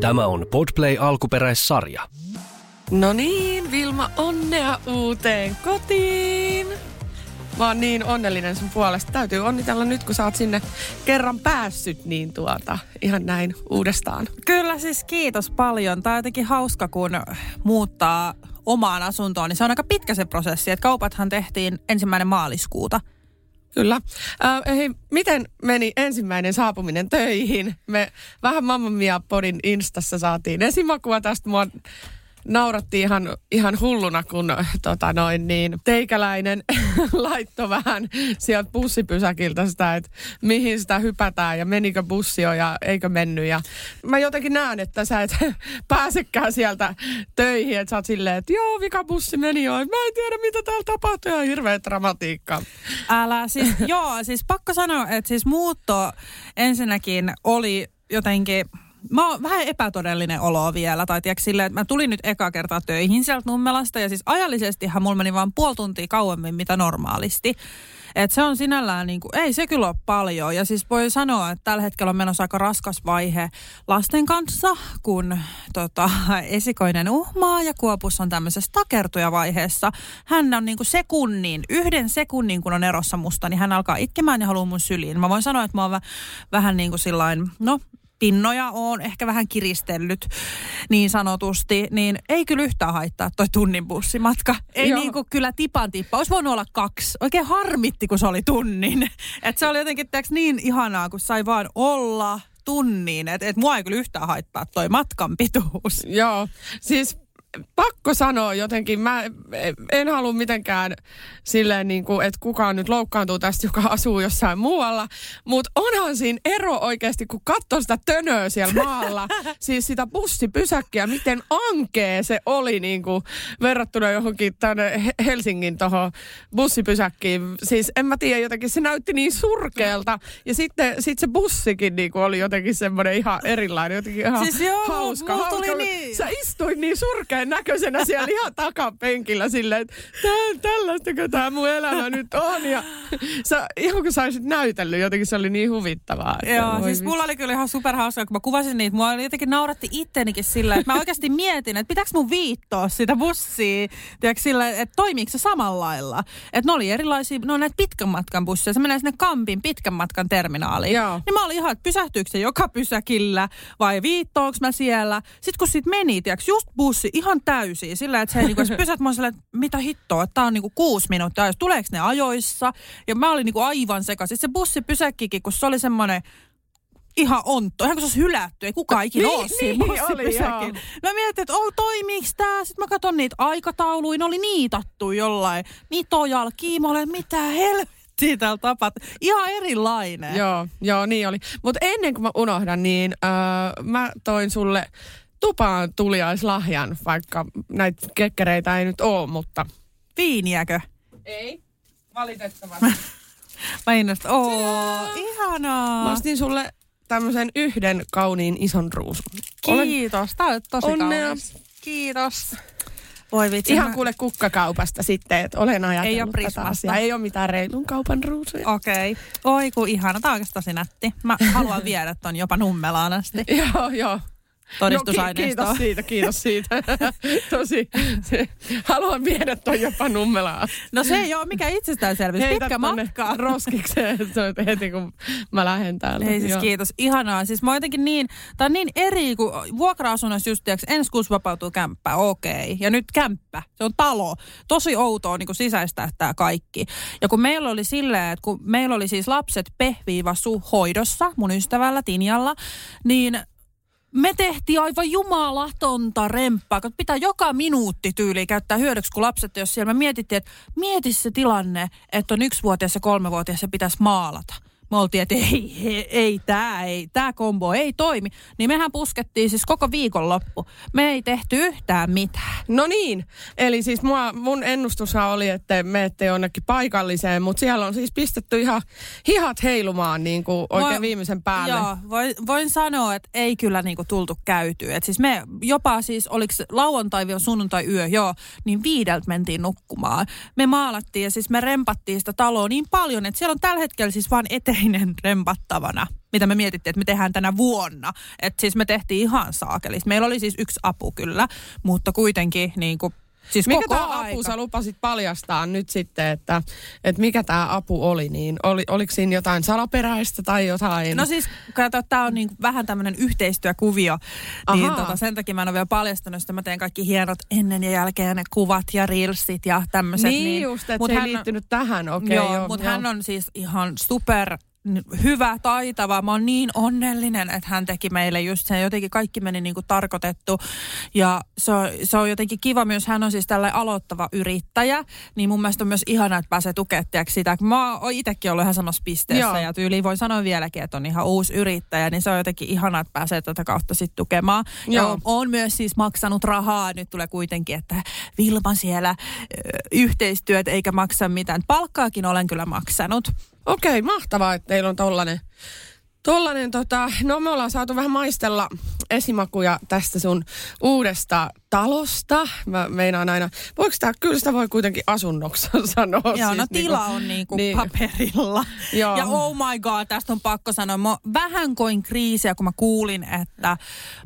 Tämä on Podplay alkuperäissarja. No niin, Vilma, onnea uuteen kotiin. Mä oon niin onnellinen sun puolesta. Täytyy onnitella nyt, kun sä oot sinne kerran päässyt, niin tuota, ihan näin uudestaan. Kyllä siis kiitos paljon. Tämä on jotenkin hauska, kun muuttaa omaan asuntoon, niin se on aika pitkä se prosessi. Että kaupathan tehtiin ensimmäinen maaliskuuta. Kyllä. Äh, hei, miten meni ensimmäinen saapuminen töihin? Me vähän Mamma Mia Podin Instassa saatiin esimakua tästä. Mua naurattiin ihan, ihan hulluna, kun tota noin, niin, teikäläinen laittoi vähän sieltä bussipysäkiltä sitä, että mihin sitä hypätään ja menikö bussi jo ja eikö mennyt. Ja mä jotenkin näen, että sä et pääsekään sieltä töihin, että sä oot silleen, että joo, vika bussi meni jo. Mä en tiedä, mitä täällä tapahtuu ja hirveä dramatiikka. Älä siis, joo, siis pakko sanoa, että siis muutto ensinnäkin oli jotenkin mä oon vähän epätodellinen olo vielä. Tai tiedätkö silleen, että mä tulin nyt eka kertaa töihin sieltä Nummelasta. Ja siis ajallisestihan mulla meni vaan puoli tuntia kauemmin mitä normaalisti. Et se on sinällään, niin kuin, ei se kyllä ole paljon. Ja siis voi sanoa, että tällä hetkellä on menossa aika raskas vaihe lasten kanssa, kun tota, esikoinen uhmaa ja Kuopus on tämmöisessä takertujavaiheessa. Hän on niin kuin sekunnin, yhden sekunnin kun on erossa musta, niin hän alkaa itkemään ja haluaa mun syliin. Mä voin sanoa, että mä oon vähän niin kuin sillain, no pinnoja on ehkä vähän kiristellyt niin sanotusti, niin ei kyllä yhtään haittaa toi tunnin bussimatka. Ei niin kuin kyllä tipan tippa. Olisi voinut olla kaksi. Oikein harmitti, kun se oli tunnin. Et se oli jotenkin teoks, niin ihanaa, kun sai vaan olla tunnin. Että et mua ei kyllä yhtään haittaa toi matkan pituus. Joo, siis pakko sanoa jotenkin, mä en halua mitenkään silleen, niin kuin, että kukaan nyt loukkaantuu tästä, joka asuu jossain muualla. Mutta onhan siinä ero oikeasti, kun katsoo sitä tönöä siellä maalla, siis sitä bussipysäkkiä, miten ankee se oli niin kuin, verrattuna johonkin tänne Helsingin tuohon bussipysäkkiin. Siis en mä tiedä, jotenkin se näytti niin surkealta. Ja sitten sit se bussikin niin kuin, oli jotenkin semmoinen ihan erilainen, jotenkin ihan siis joo, hauska. hauska. Niin... Sä istuit niin surkean näköisenä siellä ihan takapenkillä silleen, että tällaistakö tämä mun elämä nyt on. Ja sä, ihan kun sä olisit näytellyt, jotenkin se oli niin huvittavaa. Että Joo, siis mulla oli kyllä ihan superhauska, kun mä kuvasin niitä. Mua jotenkin nauratti ittenikin sillä, että mä oikeasti mietin, että pitääkö mun viittoa sitä bussia, tiedätkö, sillä, että toimiiko se samalla lailla. Että ne oli erilaisia, no näitä pitkän matkan busseja. Se menee sinne Kampin pitkän matkan terminaaliin. Joo. Niin mä olin ihan, että pysähtyykö se joka pysäkillä vai viittoonko mä siellä. Sitten kun sit meni, tiedätkö, just bussi ihan ihan täysiä. Sillä, että se ei niinku, pysäät mua sillä, että mitä hittoa, että tää on niinku kuusi minuuttia. Jos tuleeko ne ajoissa? Ja mä olin niinku aivan sekaisin. Se bussi pysäkkikin, kun se oli semmoinen ihan onto. Ihan kun se olisi hylätty. Ei kukaan ikinä niin, ole siinä niin, oli, No mietin, että oh, toimiiks tää? Sitten mä katson niitä aikatauluja. Ne oli niitattu jollain mitojalla, kiimolle. Mitä helvettiä täällä tapat. Ihan erilainen. Joo, joo, niin oli. Mutta ennen kuin mä unohdan, niin äh, mä toin sulle tupaan tuliaislahjan, vaikka näitä kekkereitä ei nyt ole, mutta... Viiniäkö? Ei, valitettavasti. Mä innostan. Oo, ihanaa. Mä ostin sulle tämmöisen yhden kauniin ison ruusun. Kiitos, tää on tosi Onnea. kaunis. Kiitos. Voi vitsi. Ihan mä... kuule kukkakaupasta sitten, että olen ajatellut Ei ole prismasta. Ei ole mitään reilun kaupan ruusuja. Okei. Okay. Oi kun ihana, tää on tosi nätti. Mä haluan viedä ton jopa Nummelaan asti. joo, joo todistusaineistoa. No, ki- kiitos siitä, kiitos siitä. Tosi, se, haluan viedä ton jopa Nummelaan. No se ei ole mikä itsestäänselvyys. Heitä Pitkä matka. roskikseen heti kun mä lähden täällä. Ei siis Joo. kiitos, ihanaa. Siis mä jotenkin niin, tää on niin eri kuin vuokra-asunnossa just tiiäks, ensi kuussa vapautuu kämppä, okei. Okay. Ja nyt kämppä, se on talo. Tosi outoa niin kuin sisäistää tämä kaikki. Ja kun meillä oli silleen, että kun meillä oli siis lapset pehviivasu hoidossa mun ystävällä Tinjalla, niin me tehtiin aivan jumalatonta remppaa, kun pitää joka minuutti tyyli käyttää hyödyksi, kun lapset jos siellä. Me mietittiin, että mieti se tilanne, että on yksivuotias ja kolmevuotias ja pitäisi maalata me oltiin, että ei, ei, ei tämä ei, tämä kombo ei toimi. Niin mehän puskettiin siis koko viikonloppu. Me ei tehty yhtään mitään. No niin, eli siis mua, mun ennustushan oli, että menette jonnekin paikalliseen, mutta siellä on siis pistetty ihan hihat heilumaan niin kuin oikein Voi, viimeisen päälle. Joo, voin, voin sanoa, että ei kyllä niin kuin tultu käytyä. Et siis me jopa siis, oliko lauantai vielä sunnuntai yö, joo, niin viideltä mentiin nukkumaan. Me maalattiin ja siis me rempattiin sitä taloa niin paljon, että siellä on tällä hetkellä siis vaan eteen yhteinen rempattavana, mitä me mietittiin, että me tehdään tänä vuonna. Että siis me tehtiin ihan saakelista. Meillä oli siis yksi apu kyllä, mutta kuitenkin niin kuin Siis mikä koko tämä aika. apu sä lupasit paljastaa nyt sitten, että, että mikä tämä apu oli, niin oli, oliko siinä jotain salaperäistä tai jotain? No siis, kato, tämä on niin vähän tämmöinen yhteistyökuvio, niin Ahaa. tota, sen takia mä en ole vielä paljastanut sitä. Mä teen kaikki hienot ennen ja jälkeen ne kuvat ja reelsit ja tämmöiset. niin, just, että se ei hän on- liittynyt tähän, okei. joo, joo, mutta hän on siis ihan super hyvä, taitava. Mä oon niin onnellinen, että hän teki meille just sen. Jotenkin kaikki meni niin kuin tarkoitettu. Ja se on, se on jotenkin kiva myös. Hän on siis tällainen aloittava yrittäjä. Niin mun mielestä on myös ihana, että pääsee tukemaan sitä. Mä oon itsekin ollut ihan samassa pisteessä. Joo. Ja tyyliin voi sanoa vieläkin, että on ihan uusi yrittäjä. Niin se on jotenkin ihana, että pääsee tätä kautta sitten tukemaan. Ja Joo. on, on myös siis maksanut rahaa. Nyt tulee kuitenkin, että Vilma siellä yhteistyöt eikä maksa mitään. Palkkaakin olen kyllä maksanut. Okei, mahtavaa, että teillä on tollanen, tollanen tota, no me ollaan saatu vähän maistella esimakuja tästä sun uudesta talosta. Mä meinaan aina, voiko tää, kyllä sitä voi kuitenkin asunnoksi sanoa. Joo, siis no niinku- tila on niinku niin. paperilla. Joo. Ja oh my god, tästä on pakko sanoa. Mä vähän koin kriisiä, kun mä kuulin, että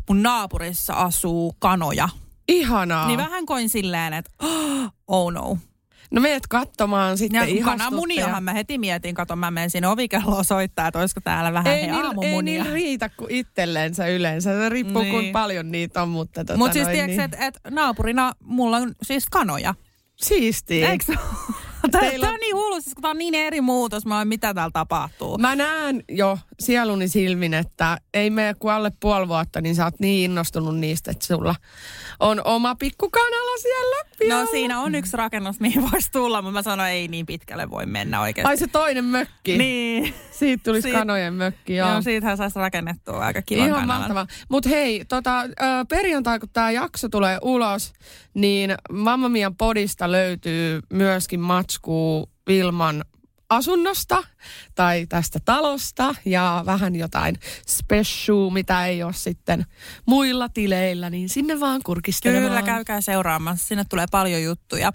mun naapurissa asuu kanoja. Ihanaa. Niin vähän koin silleen, että oh no. No meet katsomaan sitten Ja kananmuniahan mä heti mietin, kato mä menen sinne ovikelloon soittaa, että olisiko täällä vähän ei, niillä, ei niillä riitä kuin itselleensä yleensä. Se riippuu Niin. kuinka paljon niitä on, mutta tota Mutta siis tiedätkö, niin. että et naapurina mulla on siis kanoja. Siistiä. Eikö Tämä on niin hullu, siis kun tämä on niin eri muutos, mä oon, mitä täällä tapahtuu. Mä näen jo sieluni silmin, että ei mene kuin alle puoli vuotta, niin sä oot niin innostunut niistä, että sulla on oma pikkukanala siellä No pihalla. siinä on yksi rakennus, mihin voisi tulla, mutta mä sanoin, ei niin pitkälle voi mennä oikeasti. Ai se toinen mökki. Niin. Siitä tulisi Siitä- kanojen mökki, joo. Joo, siitähän saisi rakennettua aika kivan Ihan mahtavaa. Mutta hei, tota, perjantai kun tämä jakso tulee ulos, niin Mamma Mian podista löytyy myöskin matskuu Vilman asunnosta tai tästä talosta ja vähän jotain special, mitä ei ole sitten muilla tileillä, niin sinne vaan kurkistelemaan. Kyllä, käykää seuraamassa. Sinne tulee paljon juttuja.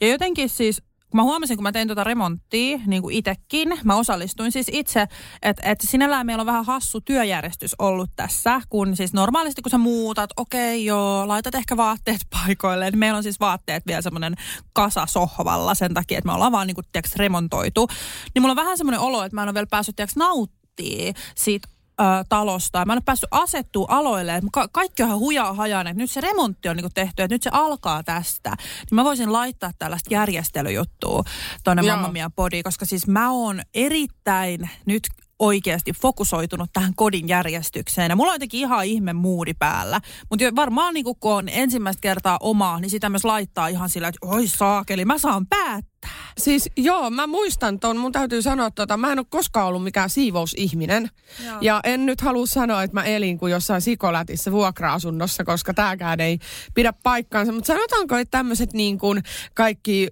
Ja jotenkin siis, mä huomasin, kun mä tein tuota remonttia, niin kuin itekin, mä osallistuin siis itse, että, että sinällään meillä on vähän hassu työjärjestys ollut tässä, kun siis normaalisti kun sä muutat, okei joo, laitat ehkä vaatteet paikoilleen, niin meillä on siis vaatteet vielä semmoinen kasa sohvalla sen takia, että me ollaan vaan niin kuin, tiiäks, remontoitu. Niin mulla on vähän semmoinen olo, että mä en ole vielä päässyt tiiäks, nauttii siitä ö, talosta. Mä en ole päässyt asettua aloille. Ka- kaikki on hujaa hajana. että Nyt se remontti on niinku tehty, että nyt se alkaa tästä. Niin mä voisin laittaa tällaista järjestelyjuttua tuonne. Mamma Mia Podiin, koska siis mä oon erittäin nyt oikeasti fokusoitunut tähän kodin järjestykseen. Ja mulla on jotenkin ihan ihme muudi päällä. Mutta varmaan niin kun on ensimmäistä kertaa omaa, niin sitä myös laittaa ihan sillä, että oi saakeli, mä saan päättää. Siis joo, mä muistan ton, mun täytyy sanoa, tota, mä en ole koskaan ollut mikään siivousihminen. Joo. Ja en nyt halua sanoa, että mä elin kuin jossain sikolätissä vuokra-asunnossa, koska tääkään ei pidä paikkaansa. Mutta sanotaanko, että tämmöiset niin kuin kaikki,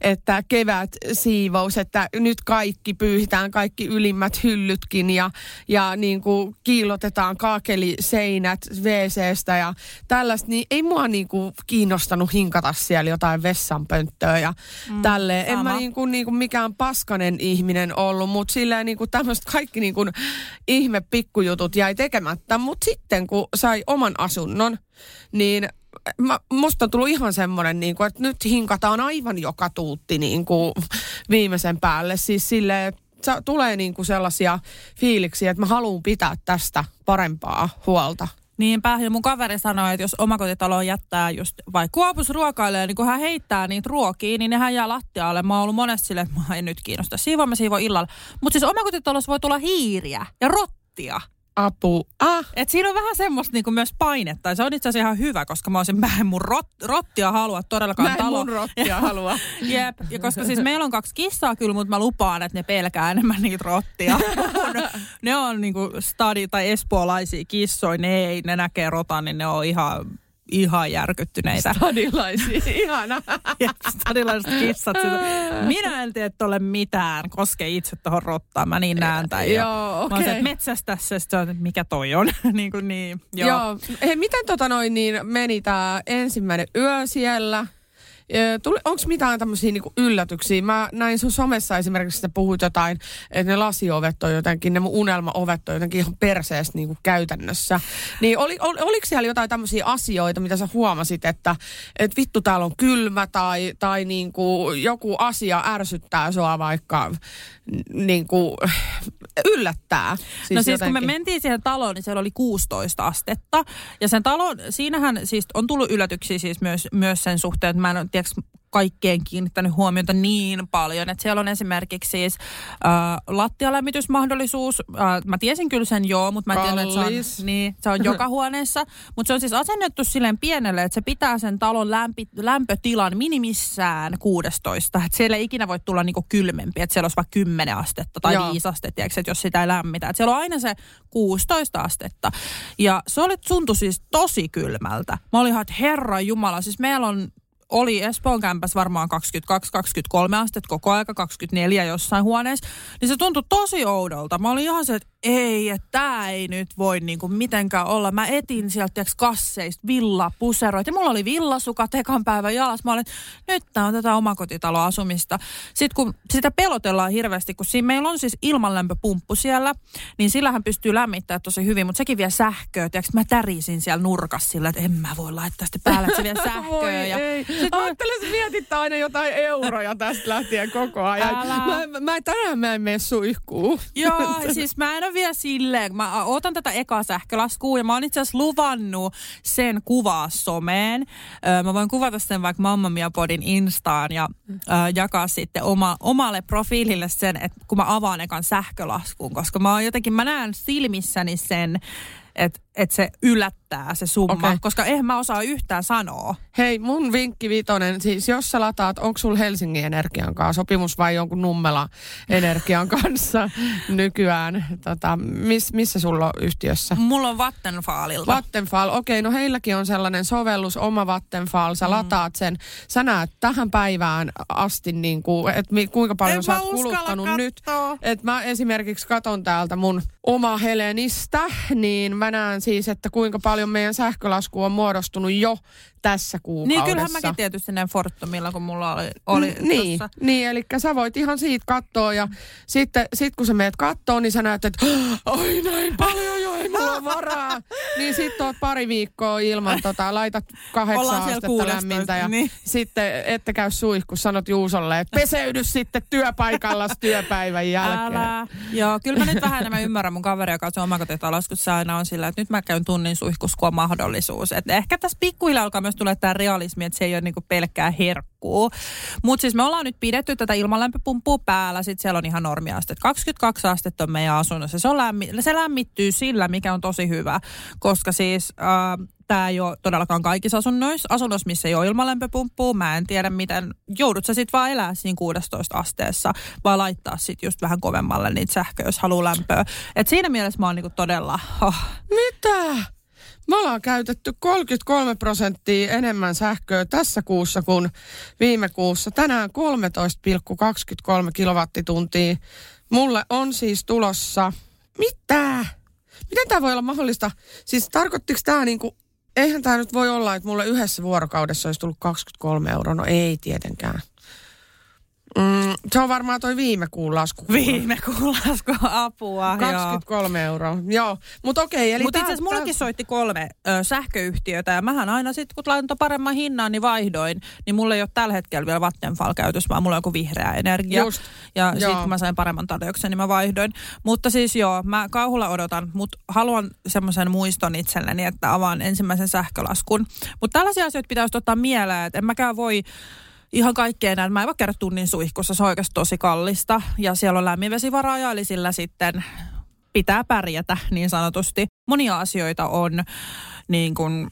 että kevät siivous, että nyt kaikki pyyhitään, kaikki ylimmät hyllytkin ja, ja niin kuin kiillotetaan kaakeliseinät WCstä ja tällaista, niin ei mua niin kuin kiinnostanut hinkata siellä jotain vessanpönttöä ja mm, tälleen. En mä niin kuin, niin kuin mikään paskanen ihminen ollut, mutta silleen niin kuin tämmöiset kaikki niin kuin ihme pikkujutut jäi tekemättä. Mutta sitten kun sai oman asunnon, niin mä, musta on tullut ihan semmoinen, niin kuin, että nyt hinkataan aivan joka tuutti niin kuin viimeisen päälle. Siis silleen, että tulee niin kuin sellaisia fiiliksiä, että mä haluan pitää tästä parempaa huolta. Niinpä, ja mun kaveri sanoi, että jos omakotitalo jättää just vai kuopus ruokailee, niin kun hän heittää niitä ruokia, niin nehän jää lattialle. Mä oon ollut monesti silleen, että mä en nyt kiinnosta. Siivoa mä siivoin illalla. Mutta siis omakotitalossa voi tulla hiiriä ja rottia. Apu. Ah, Et siinä on vähän semmoista niinku myös painetta. Ja se on itse asiassa ihan hyvä, koska mä olisin, mä en mun rot, rottia halua todellakaan mä en talo. mun rottia halua. Jep, ja koska siis meillä on kaksi kissaa kyllä, mutta mä lupaan, että ne pelkää enemmän niitä rottia. ne on niinku stadi- tai espoolaisia kissoja, ne ei, ne näkee rotan, niin ne on ihan, ihan järkyttyneitä. Stadilaisia, ihana. Ja stadilaiset kissat. Sitä. Minä en tee tolle mitään, koske itse tuohon rottaan. Mä niin näen tämän. jo. Joo, Mä oon se, okei. että metsästä se, sit se on, että mikä toi on. niin kuin niin, joo. Joo. Hei, miten tota noin niin meni tää ensimmäinen yö siellä? Onko mitään tämmöisiä niinku yllätyksiä? Mä näin sun somessa esimerkiksi, että puhuit jotain, että ne lasiovet on jotenkin, ne mun unelmaovet on jotenkin ihan perseestä niinku käytännössä. Niin oli, ol, oliko siellä jotain tämmöisiä asioita, mitä sä huomasit, että et vittu täällä on kylmä tai, tai niinku joku asia ärsyttää sua vaikka niinku yllättää? Siis no siis jotenkin. kun me mentiin siihen taloon, niin siellä oli 16 astetta. Ja sen talon, siinähän siis on tullut yllätyksiä siis myös, myös sen suhteen, että mä en tiedätkö, kaikkeen kiinnittänyt huomiota niin paljon. Että siellä on esimerkiksi siis äh, lattialämmitysmahdollisuus. Äh, mä tiesin kyllä sen joo, mutta mä en tiedä, että se on, niin, se on joka huoneessa. Mutta se on siis asennettu silleen pienelle, että se pitää sen talon lämpi, lämpötilan minimissään 16. Että siellä ei ikinä voi tulla niinku kylmempi, että siellä olisi vaikka 10 astetta tai joo. 5 astetta, tiiäks, että jos sitä ei lämmitä. Että siellä on aina se 16 astetta. Ja se oli tuntui siis tosi kylmältä. Mä olin ihan, että herra jumala, siis meillä on oli Espoon kämpäs varmaan 22-23 astetta koko aika, 24 jossain huoneessa, niin se tuntui tosi oudolta. Mä olin ihan se, että ei, että tämä ei nyt voi niinku mitenkään olla. Mä etin sieltä tiiäks, kasseista villapuseroita. Ja mulla oli villasukat ekan päivän jalas. Mä olin, nyt tää on tätä omakotitaloasumista. Sitten kun sitä pelotellaan hirveästi, kun siinä meillä on siis ilmanlämpöpumppu siellä, niin sillähän pystyy lämmittämään tosi hyvin, mutta sekin vie sähköä. Tiiäks, mä tärisin siellä nurkassa sillä, että en mä voi laittaa sitä päälle, että se vie sähköä. ja ei. Että mietit aina jotain euroja tästä lähtien koko ajan. Älä. Mä, mä, tänään mä en mene suihkuun. Joo, siis mä en ole vielä silleen, mä otan tätä ekaa sähkölaskua ja mä oon itse asiassa luvannut sen kuvaa someen. Mä voin kuvata sen vaikka Mamma Mia Podin Instaan ja jakaa sitten oma, omalle profiilille sen, että kun mä avaan ekan sähkölaskun, koska mä oon jotenkin, mä näen silmissäni sen, että et se yllättää se summa, okay. koska eihän mä osaa yhtään sanoa. Hei, mun vinkki vitonen, siis jos sä lataat, onko sul Helsingin Energian kanssa sopimus vai jonkun Nummela Energian kanssa nykyään? Tota, miss, missä sulla on yhtiössä? Mulla on Vattenfallilta. Vattenfall, okei, okay, no heilläkin on sellainen sovellus, oma Vattenfall, sä mm. lataat sen, sä näet tähän päivään asti, niin kuin, että kuinka paljon en sä oot kuluttanut katsoa. nyt. Että mä esimerkiksi katon täältä mun oma Helenistä, niin mä näen siis, että kuinka paljon meidän sähkölasku on muodostunut jo tässä kuukaudessa. Niin kyllähän mäkin tietysti näin Fortumilla, kun mulla oli, oli N- Niin, niin eli sä voit ihan siitä katsoa ja sitten sit kun sä meet kattoon, niin sä näet, että ai näin paljon jo, ei mulla ole varaa. niin sitten oot pari viikkoa ilman, tota, laitat kahdeksan astetta lämmintä ja niin. sitten ette käy suihkussa, sanot Juusolle, että peseydy sitten työpaikalla työpäivän jälkeen. Älä. Joo, kyllä mä nyt vähän enemmän ymmärrän mun kaveri, joka on omakotitalossa, kun se aina on sillä, että nyt mä käyn tunnin suihkussa, kun on mahdollisuus. Että ehkä tässä pikkuhiljaa alkaa myös tulee tämä realismi, että se ei ole niinku pelkkää herkkuu. Mutta siis me ollaan nyt pidetty tätä ilmalämpöpumppua päällä. Sitten siellä on ihan normiaste. 22 astetta on meidän asunnossa. Se, on lämmi- se lämmittyy sillä, mikä on tosi hyvä. Koska siis... Äh, tämä ei ole todellakaan kaikissa asunnoissa. Asunnoissa, missä ei ole ilmalämpöpumppua, mä en tiedä miten, joudut sä sitten vaan elää siinä 16 asteessa, vai laittaa sitten just vähän kovemmalle niitä sähköä, jos haluaa lämpöä. Et siinä mielessä mä oon niinku todella... Oh. Mitä? Me ollaan käytetty 33 prosenttia enemmän sähköä tässä kuussa kuin viime kuussa. Tänään 13,23 kilowattituntia. Mulle on siis tulossa... Mitä? Miten tämä voi olla mahdollista? Siis tarkoittiko tämä niinku... Eihän tämä nyt voi olla, että mulle yhdessä vuorokaudessa olisi tullut 23 euroa. No ei tietenkään. Mm, se on varmaan toi viime kuun lasku. Viime kuun lasku, apua. 23 joo. euroa, joo. Mutta okei. Okay, Mutta itse asiassa mullakin soitti kolme ö, sähköyhtiötä ja mähän aina sitten kun laitoin paremman hinnan, niin vaihdoin. Niin mulla ei ole tällä hetkellä vielä Vattenfall käytössä, vaan mulla on joku vihreä energia. Just. Ja sitten kun mä sain paremman tarjouksen, niin mä vaihdoin. Mutta siis joo, mä kauhulla odotan, mutta haluan semmoisen muiston itselleni, että avaan ensimmäisen sähkölaskun. Mutta tällaisia asioita pitäisi ottaa mieleen, että en mäkään voi ihan kaikkea näin. Mä en voi käydä tunnin suihkussa, se on oikeasti tosi kallista. Ja siellä on lämminvesivaraaja, eli sillä sitten pitää pärjätä niin sanotusti. Monia asioita on niin kuin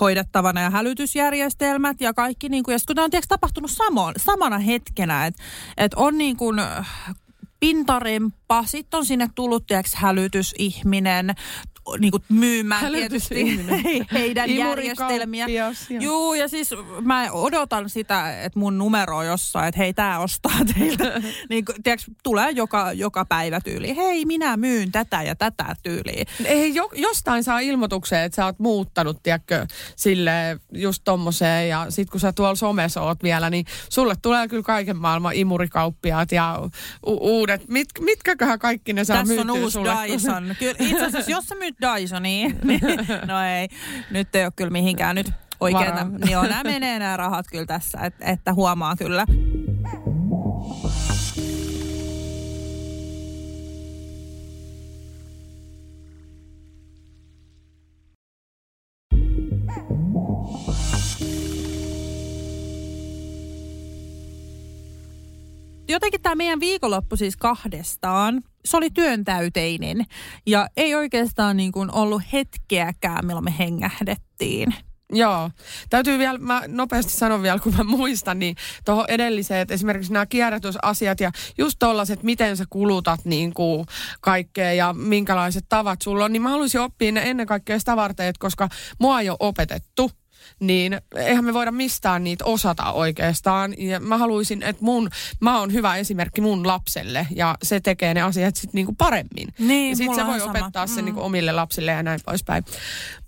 hoidettavana ja hälytysjärjestelmät ja kaikki, niin kuin, ja kun tämä on tiiäks, tapahtunut samo, samana hetkenä, että et on niin kuin pintaremppa, sitten on sinne tullut tiiäks, hälytysihminen, niin kuin myymään Hälytysihminen. tietysti heidän järjestelmiä. Ja- Juu, ja siis mä odotan sitä, että mun numero on jossain, että hei, tää ostaa teiltä. niin, tiiäks, tulee joka, joka päivä tyyli. Hei, minä myyn tätä ja tätä tyyliä. Ei, jo, jostain saa ilmoituksen, että sä oot muuttanut, tiedätkö, sille just tommoseen. Ja sit kun sä tuolla somessa oot vielä, niin sulle tulee kyllä kaiken maailman imurikauppiaat ja u- uudet. Mit, mitkäköhän kaikki ne saa Tässä on uusi sulle? Dyson. Kyllä, itse asiassa, jos sä myyt Dysonia, niin no ei, nyt ei ole kyllä mihinkään nyt oikein. Varaa. Niin joo, nämä menee nämä rahat kyllä tässä, että, että huomaa kyllä. Jotenkin tämä meidän viikonloppu siis kahdestaan, se oli työntäyteinen ja ei oikeastaan niin kuin ollut hetkeäkään, milloin me hengähdettiin. Joo. Täytyy vielä, mä nopeasti sanon vielä, kun mä muistan, niin tuohon edelliseen, että esimerkiksi nämä kierrätysasiat ja just tollaset, miten sä kulutat niin kuin kaikkea ja minkälaiset tavat sulla on, niin mä haluaisin oppia ne ennen kaikkea sitä varten, että koska mua ei ole opetettu, niin eihän me voida mistään niitä osata oikeastaan. Ja mä haluaisin, että mun, mä oon hyvä esimerkki mun lapselle ja se tekee ne asiat sitten niinku paremmin. Niin, ja mulla se voi sama. opettaa sen Mm. niinku omille lapsille ja näin poispäin.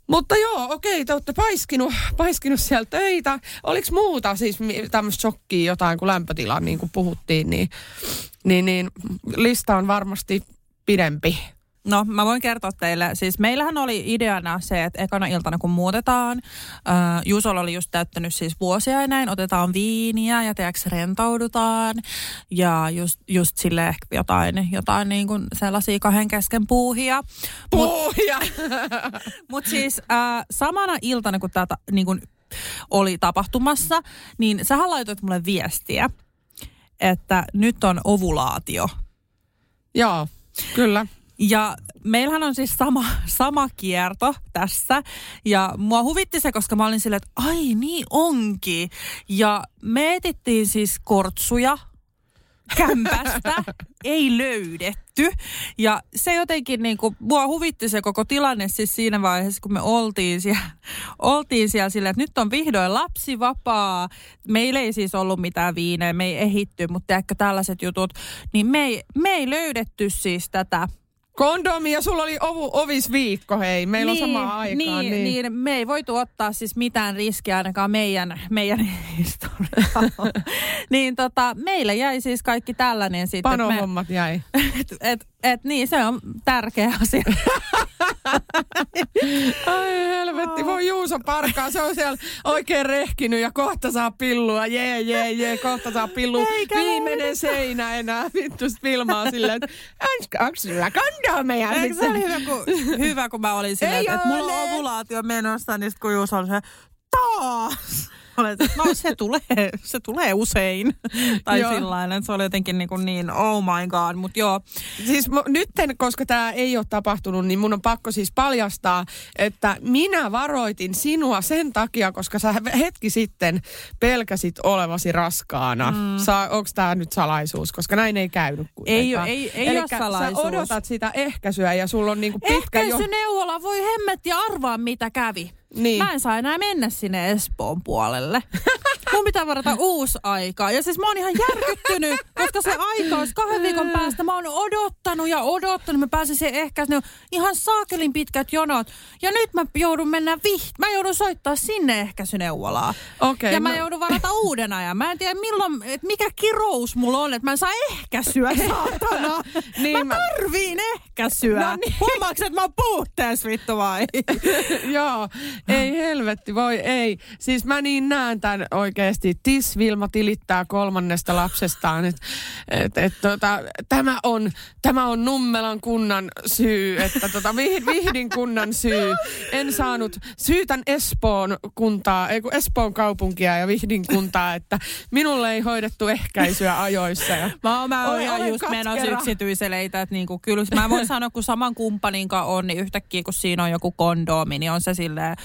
Mutta joo, okei, te olette paiskinut, paiskinut siellä töitä. Oliko muuta siis tämmöistä shokkia jotain, kun lämpötila niin kuin puhuttiin, niin, niin, niin lista on varmasti pidempi. No, mä voin kertoa teille. Siis meillähän oli ideana se, että ekana iltana kun muutetaan, äh, Jusolla oli just täyttänyt siis vuosia ja näin, otetaan viiniä ja teoks rentoudutaan. Ja just, just sille ehkä jotain, jotain niin kuin sellaisia kahden kesken puuhia. Mut, Puhuja! mut siis äh, samana iltana, kun tätä niin kuin oli tapahtumassa, niin sähän laitoit mulle viestiä, että nyt on ovulaatio. joo, kyllä. Ja meillähän on siis sama, sama kierto tässä. Ja mua huvitti se, koska mä olin silleen, että ai niin onkin. Ja me etittiin siis kortsuja kämpästä, ei löydetty. Ja se jotenkin niin kuin, mua huvitti se koko tilanne siis siinä vaiheessa, kun me oltiin siellä, oltiin siellä silleen, että nyt on vihdoin lapsi vapaa. Meillä ei siis ollut mitään viineä, me ei ehitty, mutta ehkä tällaiset jutut. Niin me ei, me ei löydetty siis tätä Kondomi ja sulla oli ovu, ovis viikko, hei. Meillä on samaa aikaa. Niin, niin. niin, me ei voitu ottaa siis mitään riskiä ainakaan meidän, meidän historialla. niin tota, meillä jäi siis kaikki tällainen sitten. että me- Panohommat jäi. Et, et, et, niin, se on tärkeä asia. Ai helvetti, voi Juuso parkaa. Se on siellä oikein rehkinyt ja kohta saa pillua. Jee, jee, jee, kohta saa pillua. Eikä Viimeinen seinä enää. Vittu filmaa silleen, että onko sulla kondomeja? Eikö se oli hyvä, kun, hyvä, kun mä olin silleen, että, että mulla on ovulaatio menossa, niin sit kun Juuso oli se, taas! Olen, että no se tulee, se tulee usein. tai lailla, että se oli jotenkin niin, kuin niin oh my god, mutta joo. Siis mo- nytten, koska tämä ei ole tapahtunut, niin mun on pakko siis paljastaa, että minä varoitin sinua sen takia, koska sä hetki sitten pelkäsit olevasi raskaana. Mm. Onko tämä nyt salaisuus? Koska näin ei käynyt kuitenkaan. Ei- ei- ei Elikkä ole salaisuus. sä odotat sitä ehkäisyä ja sulla on niinku pitkä jo... Ehkäisyneuvola, voi hemmetti arvaa mitä kävi. Niin. Mä en saa enää mennä sinne Espoon puolelle. Mun pitää varata uusi aika. Ja siis mä oon ihan järkyttynyt, koska se aika olisi kahden viikon päästä. Mä oon odottanut ja odottanut. Mä pääsin siihen ehkä ne on ihan saakelin pitkät jonot. Ja nyt mä joudun mennä viht. Mä joudun soittaa sinne ehkäisyneuvolaan. Okei, ja mä no- joudun varata uuden ajan. Mä en tiedä milloin, että mikä kirous mulla on, että mä en saa ehkäisyä, saatana. Niin mä mä- tarviin ehkäisyä. No niin. Huomaatko, että mä oon puutteessa vittu vai? Joo, ei helvetti, voi ei. Siis mä niin näen tämän oikeasti. Tis Vilma tilittää kolmannesta lapsestaan. Et, et, et, tota, tämä, on, tämä on Nummelan kunnan syy, että tota, Vih- Vihdin kunnan syy. En saanut, syytän Espoon kuntaa, ei kun Espoon kaupunkia ja Vihdin kuntaa, että minulle ei hoidettu ehkäisyä ajoissa. Ja, Mä, oon- mä oon Olen- just menossa yksityiseleitä, että niinku, kyllä mä voin sanoa, kun saman kumppanin on, niin yhtäkkiä kun siinä on joku kondoomi, niin on se silleen,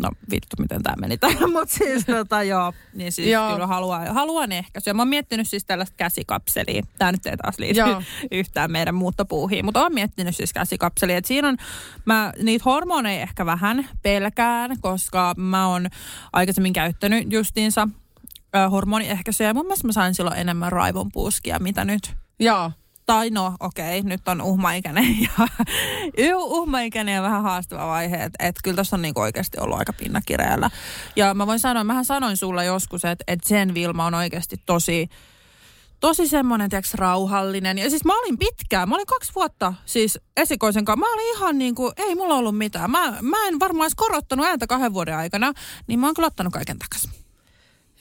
No vittu, miten tämä meni tähän, mutta siis tota joo, niin siis Joo. kyllä haluan, haluan ehkäisyä. Mä oon miettinyt siis tällaista käsikapselia. Tämä nyt ei taas liity Joo. yhtään meidän muuttopuuhiin, mutta oon miettinyt siis käsikapselia. Et siinä on, mä niitä hormoneja ehkä vähän pelkään, koska mä oon aikaisemmin käyttänyt justiinsa hormoniehkäisyä ja mun mielestä mä sain silloin enemmän raivonpuuskia, mitä nyt Joo. Tai no okei, okay, nyt on uhmaikäinen ja uhmaikäinen ja vähän haastava vaihe, että et kyllä tässä on niinku oikeasti ollut aika pinnakireellä. Ja mä voin sanoa, mähän sanoin sulle joskus, että et sen Vilma on oikeasti tosi, tosi semmoinen, tiiäks, rauhallinen. Ja siis mä olin pitkään, mä olin kaksi vuotta siis esikoisen kanssa. Mä olin ihan niin kuin, ei mulla ollut mitään. Mä, mä en varmaan edes korottanut ääntä kahden vuoden aikana, niin mä oon kyllä ottanut kaiken takaisin.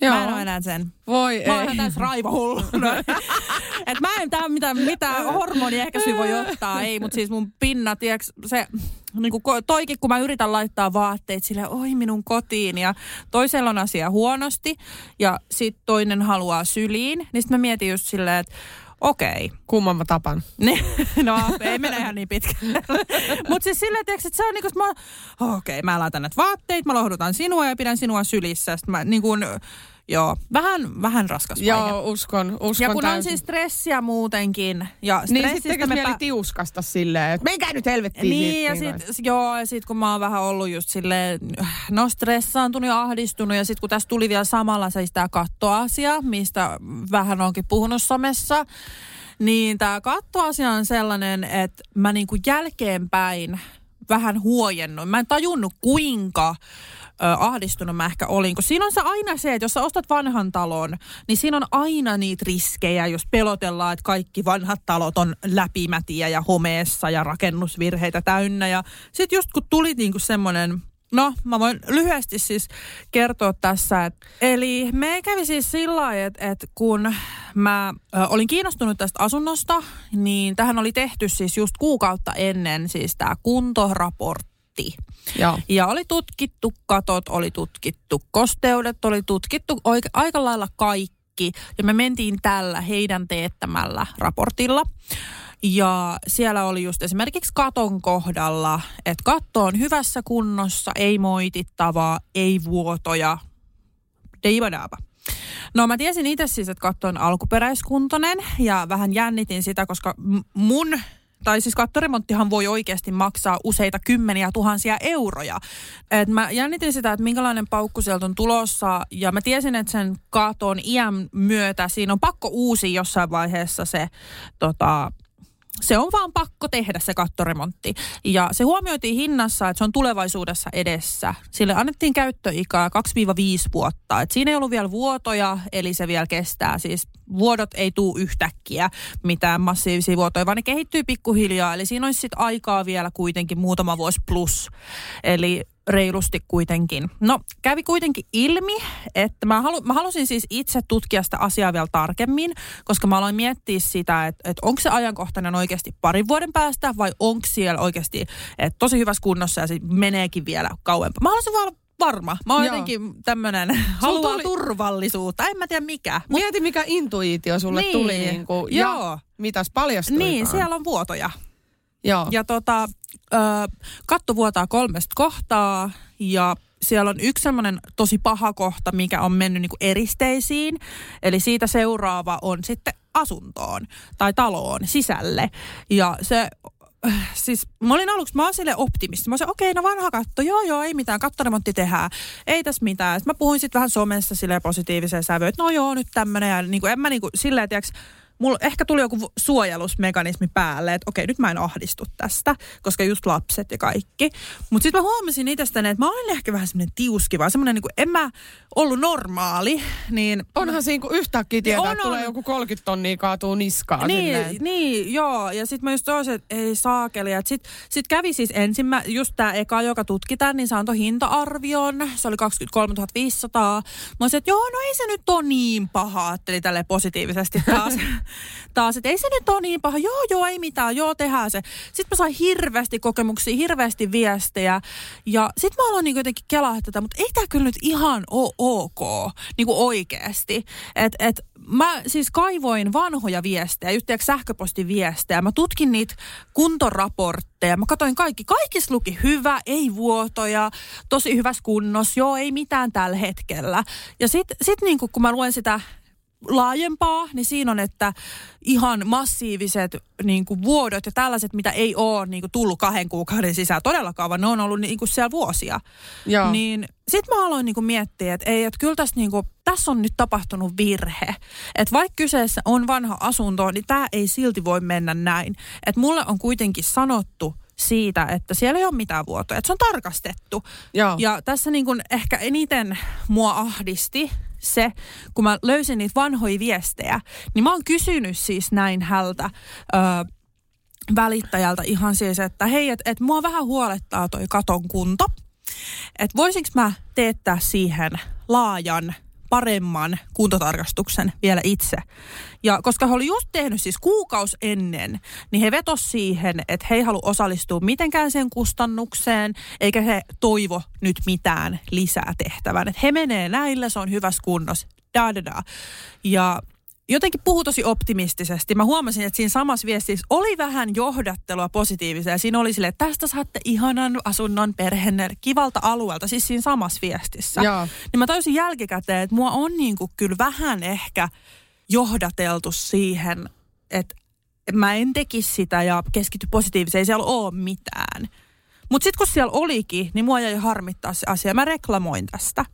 Joo. Mä en ole enää sen Voi Mä ei. ihan täys raivohullu. Et mä en tää mitään, mitään hormoniehkäisyä voi ottaa, ei, mutta siis mun pinna, tiiäks, se niin kuin toikin, kun mä yritän laittaa vaatteet sille, oi minun kotiin, ja toisella on asia huonosti, ja sitten toinen haluaa syliin, niin sitten mä mietin just silleen, että okei, Kumman mä tapan. niin, no ei mene ihan niin pitkälle. Mutta siis silleen, tiiäks, että se on niinku, että mä, okei, okay, mä laitan näitä vaatteet, mä lohdutan sinua ja pidän sinua sylissä. Sitten mä niin kuin, joo, vähän, vähän raskas vaihe. Joo, uskon, uskon Ja kun on täysin. siis stressiä muutenkin. Ja Niin stressistä sitten tekisi me mieli pä- tiuskasta silleen, että menkää nyt helvettiin. niin, ja siitä, sit, joo, ja sit kun mä oon vähän ollut just silleen, no stressaantunut ja ahdistunut, ja sit kun tässä tuli vielä samalla se tämä kattoasia, mistä vähän onkin puhunut somessa, niin tämä kattoasia on sellainen, että mä niinku jälkeenpäin vähän huojennut. Mä en tajunnut kuinka ö, ahdistunut mä ehkä olin, kun siinä on se aina se, että jos sä ostat vanhan talon, niin siinä on aina niitä riskejä, jos pelotellaan, että kaikki vanhat talot on läpimätiä ja homeessa ja rakennusvirheitä täynnä. Ja sitten just kun tuli niinku semmoinen No, mä voin lyhyesti siis kertoa tässä. Et, eli me kävi siis sillä lailla, että et kun mä olin kiinnostunut tästä asunnosta, niin tähän oli tehty siis just kuukautta ennen siis tämä kuntoraportti. Joo. Ja oli tutkittu katot, oli tutkittu kosteudet, oli tutkittu oike- aika lailla kaikki. Ja me mentiin tällä heidän teettämällä raportilla. Ja siellä oli just esimerkiksi katon kohdalla, että katto on hyvässä kunnossa, ei moitittavaa, ei vuotoja, deibadaaba. No mä tiesin itse siis, että katto on alkuperäiskuntoinen ja vähän jännitin sitä, koska mun tai siis kattoremonttihan voi oikeasti maksaa useita kymmeniä tuhansia euroja. Et mä jännitin sitä, että minkälainen paukku sieltä on tulossa ja mä tiesin, että sen katon iän myötä siinä on pakko uusi jossain vaiheessa se tota, se on vaan pakko tehdä se kattoremontti. Ja se huomioitiin hinnassa, että se on tulevaisuudessa edessä. Sille annettiin käyttöikää 2-5 vuotta. Et siinä ei ollut vielä vuotoja, eli se vielä kestää. Siis vuodot ei tule yhtäkkiä mitään massiivisia vuotoja, vaan ne kehittyy pikkuhiljaa. Eli siinä olisi sit aikaa vielä kuitenkin muutama vuosi plus. Eli reilusti kuitenkin. No, kävi kuitenkin ilmi, että mä, halu, mä halusin siis itse tutkia sitä asiaa vielä tarkemmin, koska mä aloin miettiä sitä, että, että onko se ajankohtainen oikeasti parin vuoden päästä vai onko siellä oikeasti että tosi hyvässä kunnossa ja se meneekin vielä kauempaa. Mä halusin vaan varma. Mä oon Joo. jotenkin tämmönen, haluaa tuli- turvallisuutta. En mä tiedä mikä. Mut, Mieti, mikä intuitio sulle Niin. tuli. Niin kuin, Joo. Ja mitäs paljastui? niin, siellä on vuotoja. Joo. Ja tota, ö, katto vuotaa kolmesta kohtaa ja siellä on yksi semmoinen tosi paha kohta, mikä on mennyt niinku eristeisiin. Eli siitä seuraava on sitten asuntoon tai taloon sisälle. Ja se siis mä olin aluksi, mä sille optimisti. Mä olin, okei, no vanha katto, joo joo, ei mitään, kattoremontti tehdään. Ei tässä mitään. Sitten mä puhuin sitten vähän somessa sille positiiviseen sävyyn, että no joo, nyt tämmönen. Ja niin kuin, en mä niin kuin, silleen, tiiäks, mulla ehkä tuli joku suojelusmekanismi päälle, että okei, nyt mä en ahdistu tästä, koska just lapset ja kaikki. Mutta sitten mä huomasin itsestäni, että mä olin ehkä vähän semmoinen tiuskiva, semmoinen niin kuin, en mä ollut normaali, niin Onhan siinä, kun yhtäkkiä tietää, On, että tulee on. joku 30 tonnia kaatuu niskaan. Niin, silleen. niin, joo. Ja sitten mä just toisin, että ei saakeli. Sitten sit kävi siis ensimmä, just tämä eka, joka tutkitaan, niin se antoi hinta-arvion. Se oli 23 500. Mä olisin, että joo, no ei se nyt ole niin paha, ajattelin tälle positiivisesti taas. taas, että ei se nyt ole niin paha. Joo, joo, ei mitään, joo, tehdään se. Sitten mä sain hirveästi kokemuksia, hirveästi viestejä. Ja sitten mä aloin niin jotenkin kelaa tätä, mutta ei tämä kyllä nyt ihan ole ok, niin kuin oikeasti. Että et, mä siis kaivoin vanhoja viestejä, just sähköpostiviestejä. Mä tutkin niitä kuntoraportteja. Mä katsoin kaikki. Kaikissa luki hyvä, ei vuotoja, tosi hyvässä kunnossa. Joo, ei mitään tällä hetkellä. Ja sitten sit niinku, kun mä luen sitä laajempaa, niin siinä on, että ihan massiiviset niin kuin vuodot ja tällaiset, mitä ei ole niin kuin tullut kahden kuukauden sisään todellakaan, vaan ne on ollut niin kuin siellä vuosia. Joo. Niin sitten mä aloin niin kuin miettiä, että ei, että kyllä tässä, niin kuin, tässä on nyt tapahtunut virhe. Että vaikka kyseessä on vanha asunto, niin tämä ei silti voi mennä näin. Että mulle on kuitenkin sanottu siitä, että siellä ei ole mitään vuotoja. Että se on tarkastettu. Joo. Ja tässä niin kuin ehkä eniten mua ahdisti se, kun mä löysin niitä vanhoja viestejä, niin mä oon kysynyt siis näin hältä ö, välittäjältä ihan siis, että hei, että et mua vähän huolettaa toi katon kunto. Että voisinko mä teettää siihen laajan paremman kuntotarkastuksen vielä itse. Ja koska he oli just tehnyt siis kuukaus ennen, niin he vetos siihen, että he ei halua osallistua mitenkään sen kustannukseen, eikä he toivo nyt mitään lisää tehtävän. Että he menee näillä, se on hyvässä kunnossa. Da, da, da. Ja jotenkin puhu tosi optimistisesti. Mä huomasin, että siinä samassa viestissä oli vähän johdattelua positiivisia. Siinä oli sille, että tästä saatte ihanan asunnon perhenne kivalta alueelta, siis siinä samassa viestissä. Joo. Niin mä tajusin jälkikäteen, että mua on niin kuin kyllä vähän ehkä johdateltu siihen, että mä en tekisi sitä ja keskity positiiviseen, ei siellä ole mitään. Mutta sitten kun siellä olikin, niin mua jäi harmittaa se asia. Mä reklamoin tästä.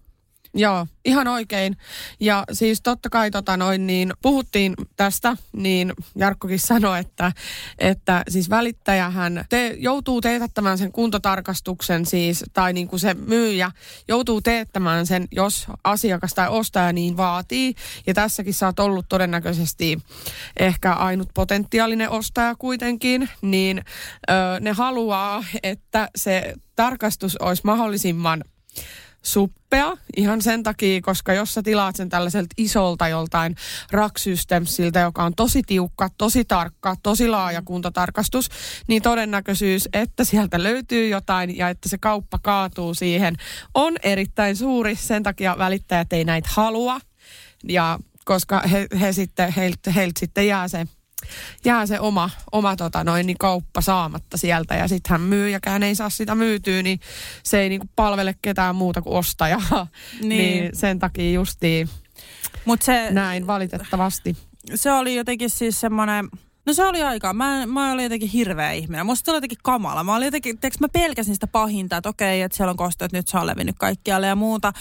Joo, ihan oikein. Ja siis totta kai tota noin, niin puhuttiin tästä, niin Jarkkokin sanoi, että, että siis välittäjähän te, joutuu teetättämään sen kuntotarkastuksen siis, tai niin kuin se myyjä joutuu teettämään sen, jos asiakas tai ostaja niin vaatii. Ja tässäkin sä oot ollut todennäköisesti ehkä ainut potentiaalinen ostaja kuitenkin, niin ö, ne haluaa, että se tarkastus olisi mahdollisimman suppea ihan sen takia, koska jos sä tilaat sen tällaiselta isolta joltain raksystemsiltä, joka on tosi tiukka, tosi tarkka, tosi laaja kuntotarkastus, niin todennäköisyys, että sieltä löytyy jotain ja että se kauppa kaatuu siihen, on erittäin suuri. Sen takia välittäjät ei näitä halua. Ja koska he, he sitten, heiltä, heiltä sitten jää se jää se oma, oma tota noin, niin kauppa saamatta sieltä ja sitten hän myyjäkään ei saa sitä myytyä, niin se ei niinku palvele ketään muuta kuin ostajaa. Niin, niin sen takia justiin Mut se, näin valitettavasti. Se oli jotenkin siis semmoinen... No se oli aika. Mä, mä olin jotenkin hirveä ihminen. Musta se oli jotenkin kamala. Mä olin jotenkin, mä pelkäsin sitä pahinta, että okei, että siellä on kosteet, nyt se on levinnyt kaikkialle ja muuta.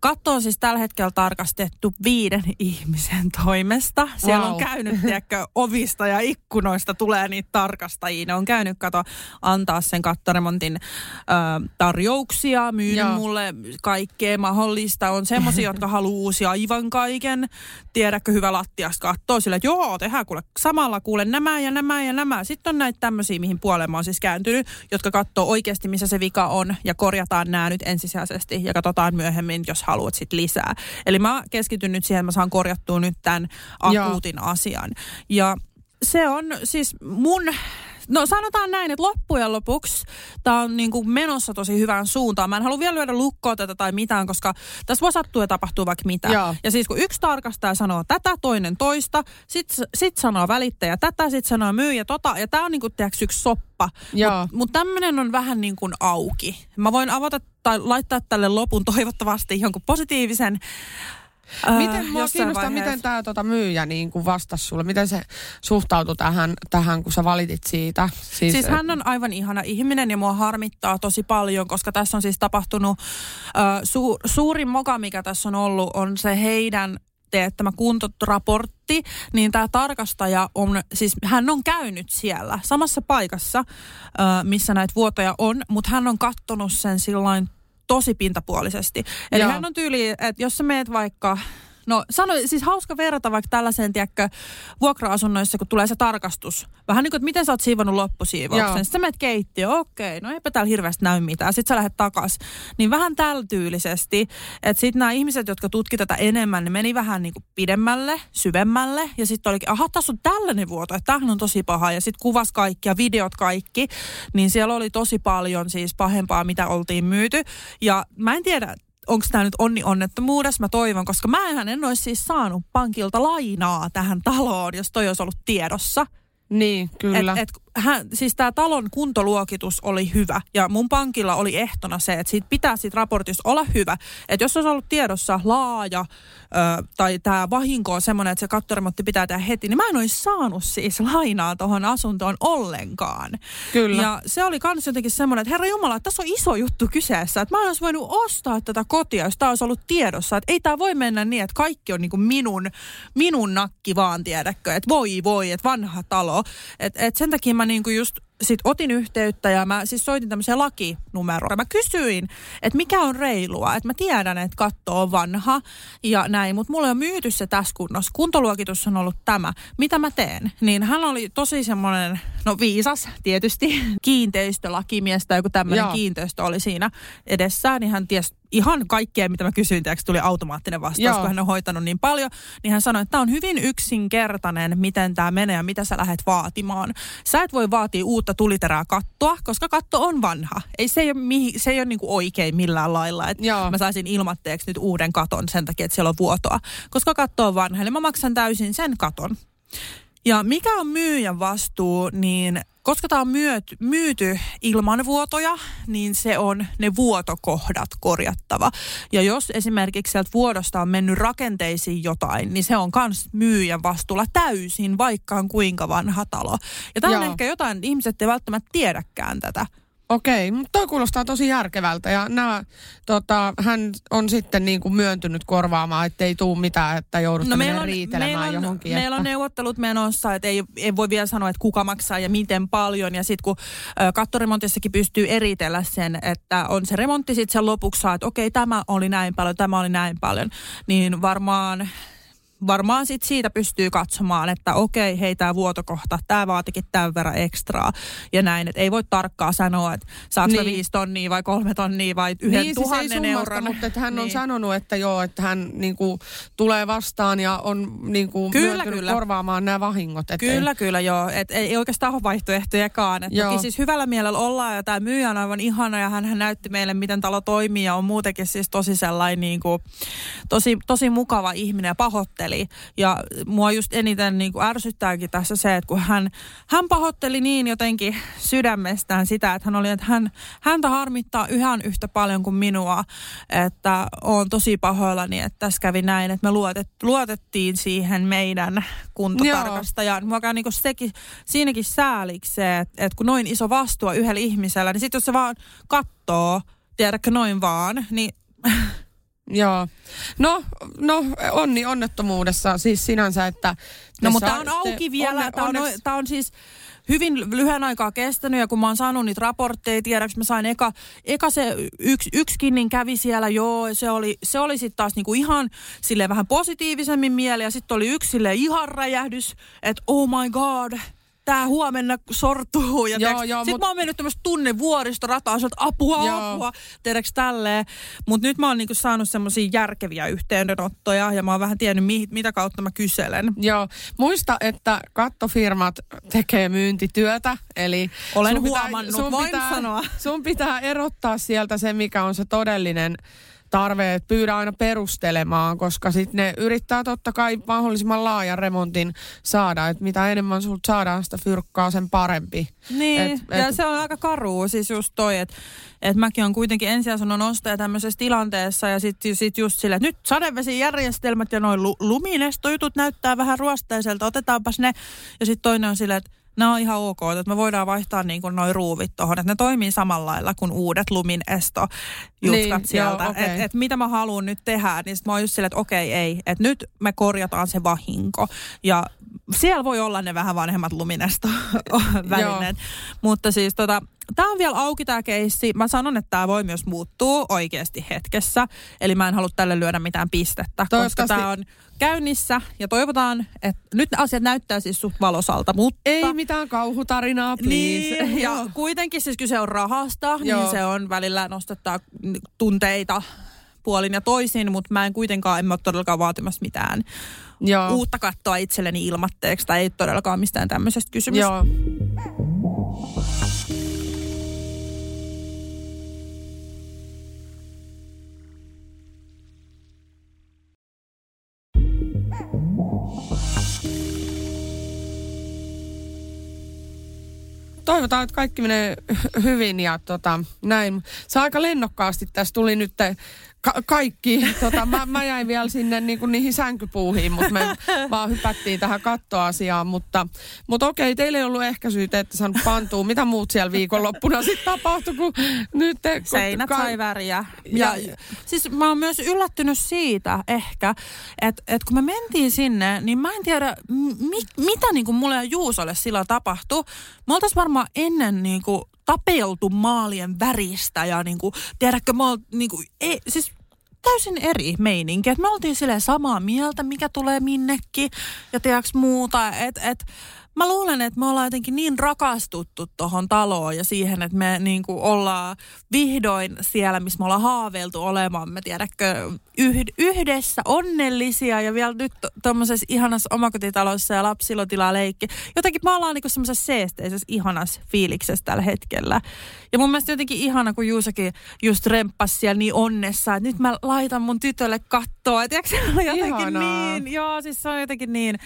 Katto on siis tällä hetkellä tarkastettu viiden ihmisen toimesta. Siellä wow. on käynyt, tiedätkö, ovista ja ikkunoista tulee niitä tarkastajia. Ne on käynyt, kato, antaa sen kattoremontin ö, tarjouksia, myynyt Joo. mulle kaikkea mahdollista. On semmoisia, jotka haluaa uusia aivan kaiken. Tiedätkö, hyvä lattiasta kattoo sille, että joo, tehdään kuule samalla kuule nämä ja nämä ja nämä. Sitten on näitä tämmöisiä, mihin puoleen mä oon siis kääntynyt, jotka katsoo oikeasti, missä se vika on ja korjataan nämä nyt ensisijaisesti ja katsotaan myöhemmin myöhemmin, jos haluat sit lisää. Eli mä keskityn nyt siihen, että mä saan korjattua nyt tämän akuutin Joo. asian. Ja se on siis mun No sanotaan näin, että loppujen lopuksi tämä on niin kuin menossa tosi hyvään suuntaan. Mä en halua vielä lyödä lukkoa tätä tai mitään, koska tässä voi sattua ja tapahtuu vaikka mitä. Joo. Ja siis kun yksi tarkastaja sanoo tätä, toinen toista, sitten sit sanoo välittäjä tätä, sitten sanoo myyjä tota. Ja tämä on niin kuin, yksi soppa. Mutta mut tämmöinen on vähän niin kuin auki. Mä voin avata tai laittaa tälle lopun toivottavasti jonkun positiivisen Miten, mua kiinnostaa, vaiheessa. miten tämä tota, myyjä niin kuin vastasi sulle? Miten se suhtautui tähän, tähän, kun sä valitit siitä? Siis, siis hän on aivan ihana ihminen ja mua harmittaa tosi paljon, koska tässä on siis tapahtunut äh, su, suurin moka, mikä tässä on ollut, on se heidän teettämä kuntoraportti, niin tämä tarkastaja on, siis hän on käynyt siellä samassa paikassa, missä näitä vuotoja on, mutta hän on kattonut sen sillain tosi pintapuolisesti. Eli Joo. hän on tyyli, että jos sä meet vaikka No sano, siis hauska verrata vaikka tällaiseen, tiedätkö, vuokra-asunnoissa, kun tulee se tarkastus. Vähän niin kuin, että miten sä oot siivonnut loppusiivouksen. Joo. Sitten sä menet keittiöön, okei, no eipä täällä hirveästi näy mitään. Sitten sä lähdet takas. Niin vähän tällä tyylisesti, että sitten nämä ihmiset, jotka tutki tätä enemmän, ne meni vähän niin kuin pidemmälle, syvemmälle. Ja sitten olikin, aha, tässä on tällainen vuoto, että tämähän on tosi paha. Ja sitten kuvas kaikki ja videot kaikki. Niin siellä oli tosi paljon siis pahempaa, mitä oltiin myyty. Ja mä en tiedä, onko tämä nyt onni onnettomuudessa, mä toivon, koska mä en olisi siis saanut pankilta lainaa tähän taloon, jos toi olisi ollut tiedossa. Niin, kyllä. Et, et, hän, siis tämä talon kuntoluokitus oli hyvä ja mun pankilla oli ehtona se, että siitä pitää siitä raportista olla hyvä. Että jos olisi ollut tiedossa laaja ö, tai tämä vahinko on semmoinen, että se kattoremontti pitää tehdä heti, niin mä en olisi saanut siis lainaa tuohon asuntoon ollenkaan. Kyllä. Ja se oli kans jotenkin semmoinen, että herra Jumala, että tässä on iso juttu kyseessä. Että mä en olisi voinut ostaa tätä kotia, jos tämä olisi ollut tiedossa. Että ei tämä voi mennä niin, että kaikki on niinku minun, minun nakki vaan, tiedätkö. Että voi voi, että vanha talo. Että et sen takia mä niinku just sit otin yhteyttä ja mä siis soitin tämmöisen lakinumeroon. Mä kysyin, että mikä on reilua. Että mä tiedän, että katto on vanha ja näin, mutta mulla on myyty se tässä kunnossa. Kuntoluokitus on ollut tämä. Mitä mä teen? Niin hän oli tosi semmoinen, no viisas tietysti, kiinteistölakimies tai joku tämmöinen kiinteistö oli siinä edessään, niin hän ties ihan kaikkea, mitä mä kysyin, tiedätkö, tuli automaattinen vastaus, Joo. kun hän on hoitanut niin paljon, niin hän sanoi, että tämä on hyvin yksinkertainen, miten tämä menee ja mitä sä lähdet vaatimaan. Sä et voi vaatia uutta tuliterää kattoa, koska katto on vanha. Ei se ei ole, mihin, se ei ole niinku oikein millään lailla, että Joo. mä saisin ilmatteeksi nyt uuden katon sen takia, että siellä on vuotoa. Koska katto on vanha, eli mä maksan täysin sen katon. Ja mikä on myyjän vastuu, niin koska tämä on myöt, myyty ilman vuotoja, niin se on ne vuotokohdat korjattava. Ja jos esimerkiksi sieltä vuodosta on mennyt rakenteisiin jotain, niin se on myös myyjän vastuulla täysin, vaikka on kuinka vanha talo. Ja tämä on Joo. ehkä jotain, ihmiset ei välttämättä tiedäkään tätä. Okei, mutta toi kuulostaa tosi järkevältä ja nämä, tota, hän on sitten niin kuin myöntynyt korvaamaan, ettei tuu mitään, että joudutte no, riitelemään meillä on, johonkin. meillä on että... neuvottelut menossa, että ei, ei voi vielä sanoa, että kuka maksaa ja miten paljon. Ja sitten kun ö, kattoremontissakin pystyy eritellä sen, että on se remontti sitten sen lopuksi saa, että okei, tämä oli näin paljon, tämä oli näin paljon, niin varmaan varmaan sit siitä pystyy katsomaan, että okei, hei tämä vuotokohta, tämä vaatikin tämän verran ekstraa ja näin. Että ei voi tarkkaan sanoa, että saako niin. Viisi tonnia vai kolme tonnia vai yhden niin, siis ei tuhannen summasta, euron. mutta että hän on Niin. sanonut, että joo, että hän niin kuin, tulee vastaan ja on niin kuin, Kyllä, kyllä. korvaamaan nämä vahingot. Että Kyllä, kyllä joo. Et ei oikeastaan ole vaihtoehtojakaan. Et Joo. toki siis hyvällä mielellä ollaan ja tämä myyjä on aivan ihana ja hän, hän näytti meille, miten talo toimii ja on muutenkin siis tosi sellainen niin kuin, tosi, tosi mukava ihminen ja pahoitteli. Ja mua just eniten niin kuin ärsyttääkin tässä se, että kun hän, hän pahoitteli niin jotenkin sydämestään sitä, että hän oli, että hän, häntä harmittaa ihan yhtä paljon kuin minua, että on tosi pahoillani, että tässä kävi näin, että me luotet, luotettiin siihen meidän kuntotarkastajaan. Mua käy niin sekin, siinäkin sääliksi se, että, että kun noin iso vastuu yhdellä ihmisellä, niin sitten jos se vaan kattoo, tiedätkö noin vaan, niin Joo. No, no onni onnettomuudessa siis sinänsä, että... No mutta tämä on auki vielä. onne- Tämä on, onneksi- tämä on siis hyvin lyhyen aikaa kestänyt ja kun mä oon saanut niitä raportteja, tiedäks mä sain eka, eka se yksi, yksikin, niin kävi siellä, joo, se oli, se oli sitten taas niinku ihan sille vähän positiivisemmin mieli ja sitten oli yksi sille ihan räjähdys, että oh my god, tää huomenna sortuu. Ja Joo, joo, sit mut- mä oon mennyt tämmöistä tunne vuoristorataa, että apua, Joo. apua, tiedäks tälleen. Mutta nyt mä oon niinku saanut semmoisia järkeviä yhteydenottoja ja mä oon vähän tiennyt, mi- mitä kautta mä kyselen. Joo, muista, että kattofirmat tekee myyntityötä, eli Olen sun huomannut, voin sanoa. Sun pitää erottaa sieltä se, mikä on se todellinen tarve, että pyydä aina perustelemaan, koska sitten ne yrittää totta kai mahdollisimman laajan remontin saada, että mitä enemmän sulta saadaan sitä fyrkkaa, sen parempi. Niin, Et- et, ja se on aika karua siis just toi, että et mäkin on kuitenkin ensiasunnon ostaja tämmöisessä tilanteessa ja sitten sit just silleen, että nyt sadevesijärjestelmät ja noin lu- luminestojutut näyttää vähän ruosteiselta, otetaanpas ne. Ja sitten toinen on silleen, että nämä on ihan ok, että me voidaan vaihtaa niin kuin noin ruuvit tuohon, että ne toimii samalla lailla kuin uudet luminesto jutkat Niin, sieltä. joo, okei. Että et mitä mä haluan nyt tehdä, niin sit mä oon just silleen, että okei ei, että nyt me korjataan se vahinko. Ja siellä voi olla ne vähän vanhemmat luminesta välineet. Mutta siis tota, Tämä on vielä auki tämä keissi. Mä sanon, että tämä voi myös muuttua oikeasti hetkessä. Eli mä en halua tälle lyödä mitään pistettä, koska tämä on käynnissä ja toivotaan, että nyt asiat näyttää siis suht valosalta, mutta... Ei mitään kauhutarinaa, please. Niin, ja kuitenkin siis kyse on rahasta, niin Joo. niin se on välillä nostettaa tunteita puolin ja toisin, mutta mä en kuitenkaan, en mä ole todellakaan vaatimassa mitään Joo. uutta kattoa itselleni ilmatteeksi, tai ei todellakaan mistään tämmöisestä kysymys. Joo. toivotaan, että kaikki menee hyvin ja tota, näin. Se aika lennokkaasti tässä tuli nyt ka- kaikki. Tota, mä, mä jäin vielä sinne niin kuin niihin sänkypuuhiin, mutta me vaan hypättiin tähän kattoasiaan. Mutta, mutta okei, teillä ei ollut ehkä syytä, että saanut pantua. Mitä muut siellä viikonloppuna sitten tapahtui, kun nyt... Te, kun Seinät ka- sai väriä. Ja, ja, siis mä oon myös yllättynyt siitä ehkä, että, että kun me mentiin sinne, niin mä en tiedä, mi, mitä niin kuin mulle ja Juusolle sillä tapahtui. Me oltaisiin varmaan ennen niin kuin tapeltu maalien väristä ja niin kuin, tiedätkö, mä oon, niin kuin, ei, siis täysin eri meininki. Et me oltiin sille samaa mieltä, mikä tulee minnekin ja tiedätkö muuta. Että et, mä luulen, että me ollaan jotenkin niin rakastuttu tuohon taloon ja siihen, että me niin kuin ollaan vihdoin siellä, missä me ollaan haaveiltu olemaan, me tiedätkö, yhdessä onnellisia ja vielä nyt tuommoisessa ihanassa omakotitalossa ja lapsilla tilaa leikki. Jotenkin me ollaan niin semmoisessa seesteisessä ihanassa fiiliksessä tällä hetkellä. Ja mun mielestä jotenkin ihana, kun Juusakin just remppasi siellä niin onnessa, että nyt mä laitan mun tytölle kattoa. Tiedätkö, se on jotenkin Ihanaa. niin, joo, siis se on jotenkin niin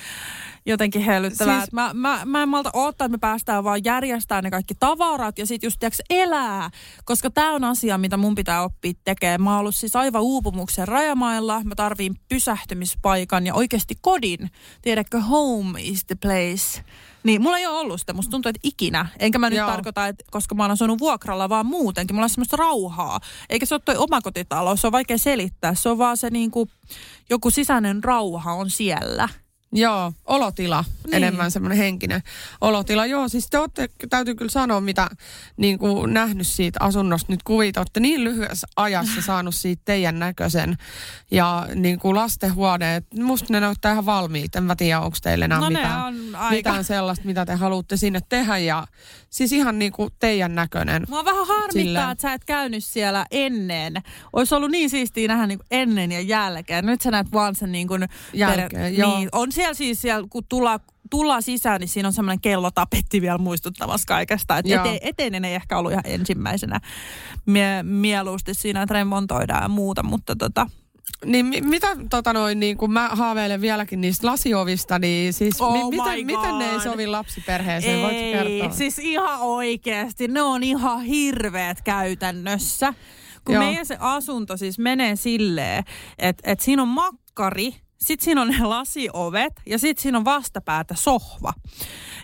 jotenkin hellyttävää. Siis... Mä, mä, mä en malta odottaa, että me päästään vaan järjestämään ne kaikki tavarat ja sitten just tiiäks, elää. Koska tämä on asia, mitä mun pitää oppia tekemään. Mä oon ollut siis aivan uupumuksen rajamailla. Mä tarviin pysähtymispaikan ja oikeasti kodin. Tiedätkö, home is the place. Niin, mulla ei ole ollut sitä. Musta tuntuu, että ikinä. Enkä mä nyt Joo. tarkoita, että koska mä oon asunut vuokralla, vaan muutenkin. Mulla on semmoista rauhaa. Eikä se ole toi omakotitalo. Se on vaikea selittää. Se on vaan se niinku, joku sisäinen rauha on siellä. Joo, olotila, niin. enemmän semmoinen henkinen olotila. Joo, siis te olette, täytyy kyllä sanoa, mitä niin kuin nähnyt siitä asunnosta nyt kuvit. Olette niin lyhyessä ajassa saanut siitä teidän näköisen. Ja niin kuin lastenhuoneet, musta ne näyttää ihan valmiita. En mä tiedä, onko teille enää no mitään, mitään sellaista, mitä te haluatte sinne tehdä. Ja siis ihan niin kuin teidän näköinen. Mua vähän harmittaa, Silleen. että sä et käynyt siellä ennen. Olisi ollut niin siistiä nähdä niin kuin ennen ja jälkeen. Nyt sä näet vaan sen niin kuin jälkeen, per, joo. Niin, on siellä siis, siellä, kun tullaan tullaan sisään, niin siinä on semmoinen kellotapetti vielä muistuttamassa kaikesta. Että ete, eteinen ei ehkä ollut ihan ensimmäisenä mie, mieluusti siinä, että remontoidaan ja muuta, mutta tota, niin mi- mitä tota noin, niin kun mä haaveilen vieläkin niistä lasiovista, niin siis oh mi- miten, miten ne ei sovi lapsiperheeseen, voitko kertoa? siis ihan oikeasti, ne on ihan hirveät käytännössä. Kun Joo. meidän se asunto siis menee silleen, että, että siinä on makkari, sitten siinä on ne lasiovet ja sitten siinä on vastapäätä sohva.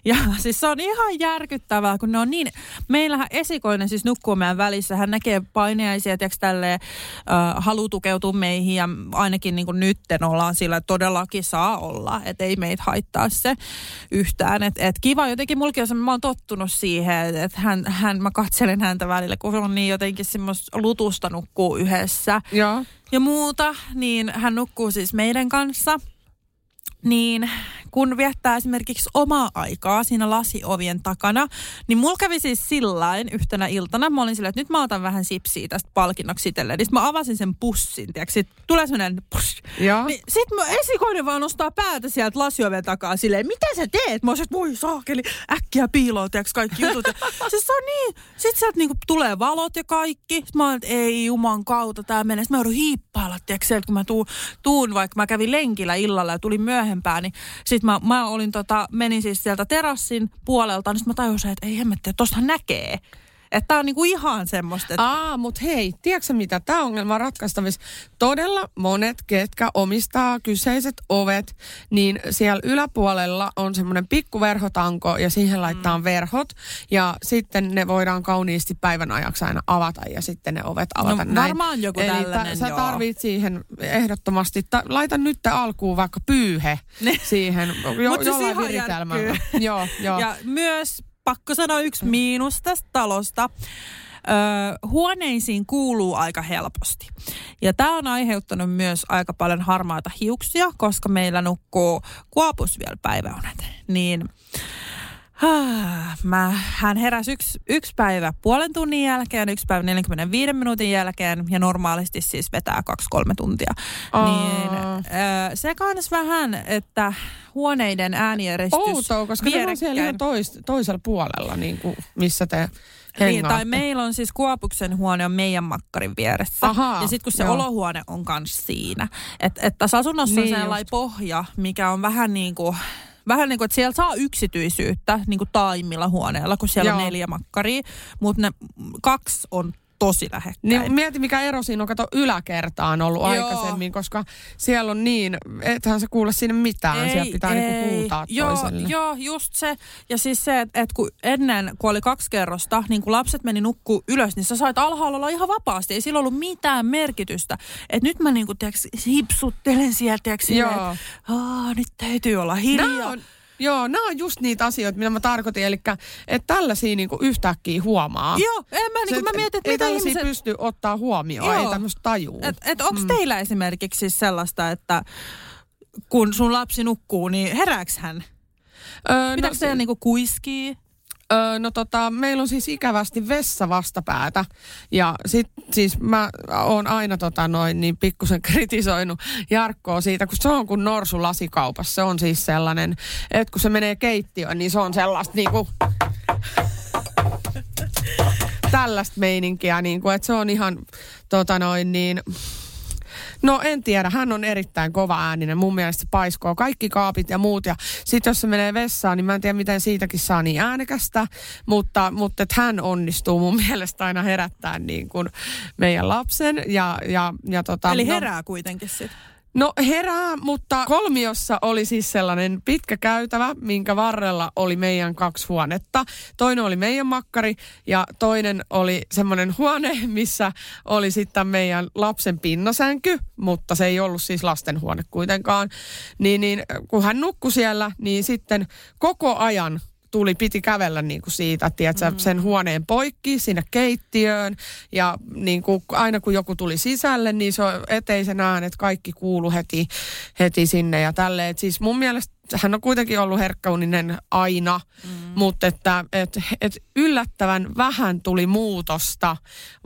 Ja siis se on ihan järkyttävää, kun ne on niin... Meillähän esikoinen siis nukkuu meidän välissä. Hän näkee paineaisia, tiedätkö, tälleen äh, halu tukeutua meihin ja ainakin niin kuin nytten ollaan sillä, että todellakin saa olla. Että ei meitä haittaa se yhtään. Että et kiva jotenkin, mulki on mä oon tottunut siihen, että hän, hän, mä katselen häntä välillä, kun on niin jotenkin semmoista lutusta nukkuu yhdessä. Joo ja muuta, niin hän nukkuu siis meidän kanssa. Niin kun viettää esimerkiksi omaa aikaa siinä lasiovien takana, niin mulla kävi siis sillain yhtenä iltana. Mä olin sillä, että nyt mä otan vähän sipsiä tästä palkinnoksi itselleen. Niin mä avasin sen pussin, sit tulee semmoinen push. Niin sit mä esikoinen vaan nostaa päätä sieltä lasioven takaa silleen, mitä sä teet? Mä olisin, voi saakeli, äkkiä piiloon, tiiäks, kaikki jutut. Ja, siis se on niin, sit sieltä niinku tulee valot ja kaikki. Sit mä olin, että ei juman kautta tää menee. Sit mä joudun hiippailla, tiiäks, sieltä kun mä tuun, tuun, vaikka mä kävin lenkillä illalla ja tulin myöhempään, niin sit mä, mä olin tota, menin siis sieltä terassin puolelta, niin mä tajusin, että ei hemmetti, että tostahan näkee. Että tää on niinku ihan semmoista, että Aa, mutta hei, tiedätkö sä mitä? Tämä ongelma on ratkaistavissa. Todella monet, ketkä omistaa kyseiset ovet, niin siellä yläpuolella on semmoinen pikkuverhotanko ja siihen laittaa mm. verhot. Ja sitten ne voidaan kauniisti päivän ajaksi aina avata ja sitten ne ovet avata No, näin. varmaan joku Eli tällainen, sä joo. tarvit siihen ehdottomasti, ta, laita nyt alkuun vaikka pyyhe siihen jo, siis jollain ihan viritelmällä. joo, joo. Ja myös pakko sanoa yksi miinus tästä talosta. Öö, huoneisiin kuuluu aika helposti. Ja tämä on aiheuttanut myös aika paljon harmaata hiuksia, koska meillä nukkuu kuopus vielä päiväunet. Niin mä, hän heräsi yksi, yksi päivä puolen tunnin jälkeen, yksi päivä 45 minuutin jälkeen ja normaalisti siis vetää kaksi-kolme tuntia. Aa. Niin öö, se kans vähän, että huoneiden äänieristys Outoa, koska ne on siellä ihan tois, toisella puolella, niin kuin, missä te Niin, tai meillä on siis Kuopuksen huone on meidän makkarin vieressä. Ahaa, ja sitten kun se joo. olohuone on kans siinä. Että et tässä asunnossa Niin on sellainen pohja, mikä on vähän niin kuin... Vähän niin kuin, että siellä saa yksityisyyttä niin kuin taimmilla huoneella, kun siellä on Joo. neljä makkaria, mutta ne kaksi on tosi lähekkäin. Niin mieti, mikä ero siinä on, kato yläkertaan ollut Joo. aikaisemmin, koska siellä on niin, ethän se kuule sinne mitään, sieltä pitää niinku huutaa joo, toiselle. Joo, just se. Ja siis se, että et kun ennen, kun oli kaksi kerrosta, niin kun lapset meni nukkuu ylös, niin sä sait alhaalla olla ihan vapaasti. Ei sillä ollut mitään merkitystä. että nyt mä niinku, tiiäks, hipsuttelen sieltä, tiiäks, Joo. että "Aa, nyt täytyy olla hiljaa. Nämä on, joo, nämä on just niitä asioita, mitä mä tarkoitin, eli että tällaisia niinku yhtäkkiä huomaa. Joo, en mä, niin kun mä mietin, että ei mitä ihmiset... pysty ottaa huomioon, ei Joo. tämmöistä tajuu. Et, et onko mm. teillä esimerkiksi siis sellaista, että kun sun lapsi nukkuu, niin herääks hän? Öö, Pitääkö se niinku kuiskii? Öö, no tota, meillä on siis ikävästi vessa vastapäätä. Ja sit siis mä oon aina tota noin niin pikkusen kritisoinut Jarkkoa siitä, kun se on kuin norsu lasikaupassa. Se on siis sellainen, että kun se menee keittiöön, niin se on sellaista niinku tällaista meininkiä, niin kuin, että se on ihan tota noin niin, No en tiedä, hän on erittäin kova ääninen. Mun mielestä se paiskoo kaikki kaapit ja muut. Ja sitten jos se menee vessaan, niin mä en tiedä miten siitäkin saa niin äänekästä. Mutta, mutta että hän onnistuu mun mielestä aina herättää niin kuin meidän lapsen. Ja, ja, ja tota, Eli no- herää kuitenkin sitten. No herää, mutta kolmiossa oli siis sellainen pitkä käytävä, minkä varrella oli meidän kaksi huonetta. Toinen oli meidän makkari ja toinen oli semmoinen huone, missä oli sitten meidän lapsen pinnasänky, mutta se ei ollut siis lastenhuone kuitenkaan. Niin, niin kun hän nukkui siellä, niin sitten koko ajan tuli, piti kävellä niin kuin siitä, tiedätkö, mm. sen huoneen poikki sinne keittiöön. Ja niin kuin aina kun joku tuli sisälle, niin se on eteisen äänet, kaikki kuulu heti, heti sinne ja tälleen. Et siis mun mielestä hän on kuitenkin ollut herkkäuninen aina, mm. mutta että et, et yllättävän vähän tuli muutosta,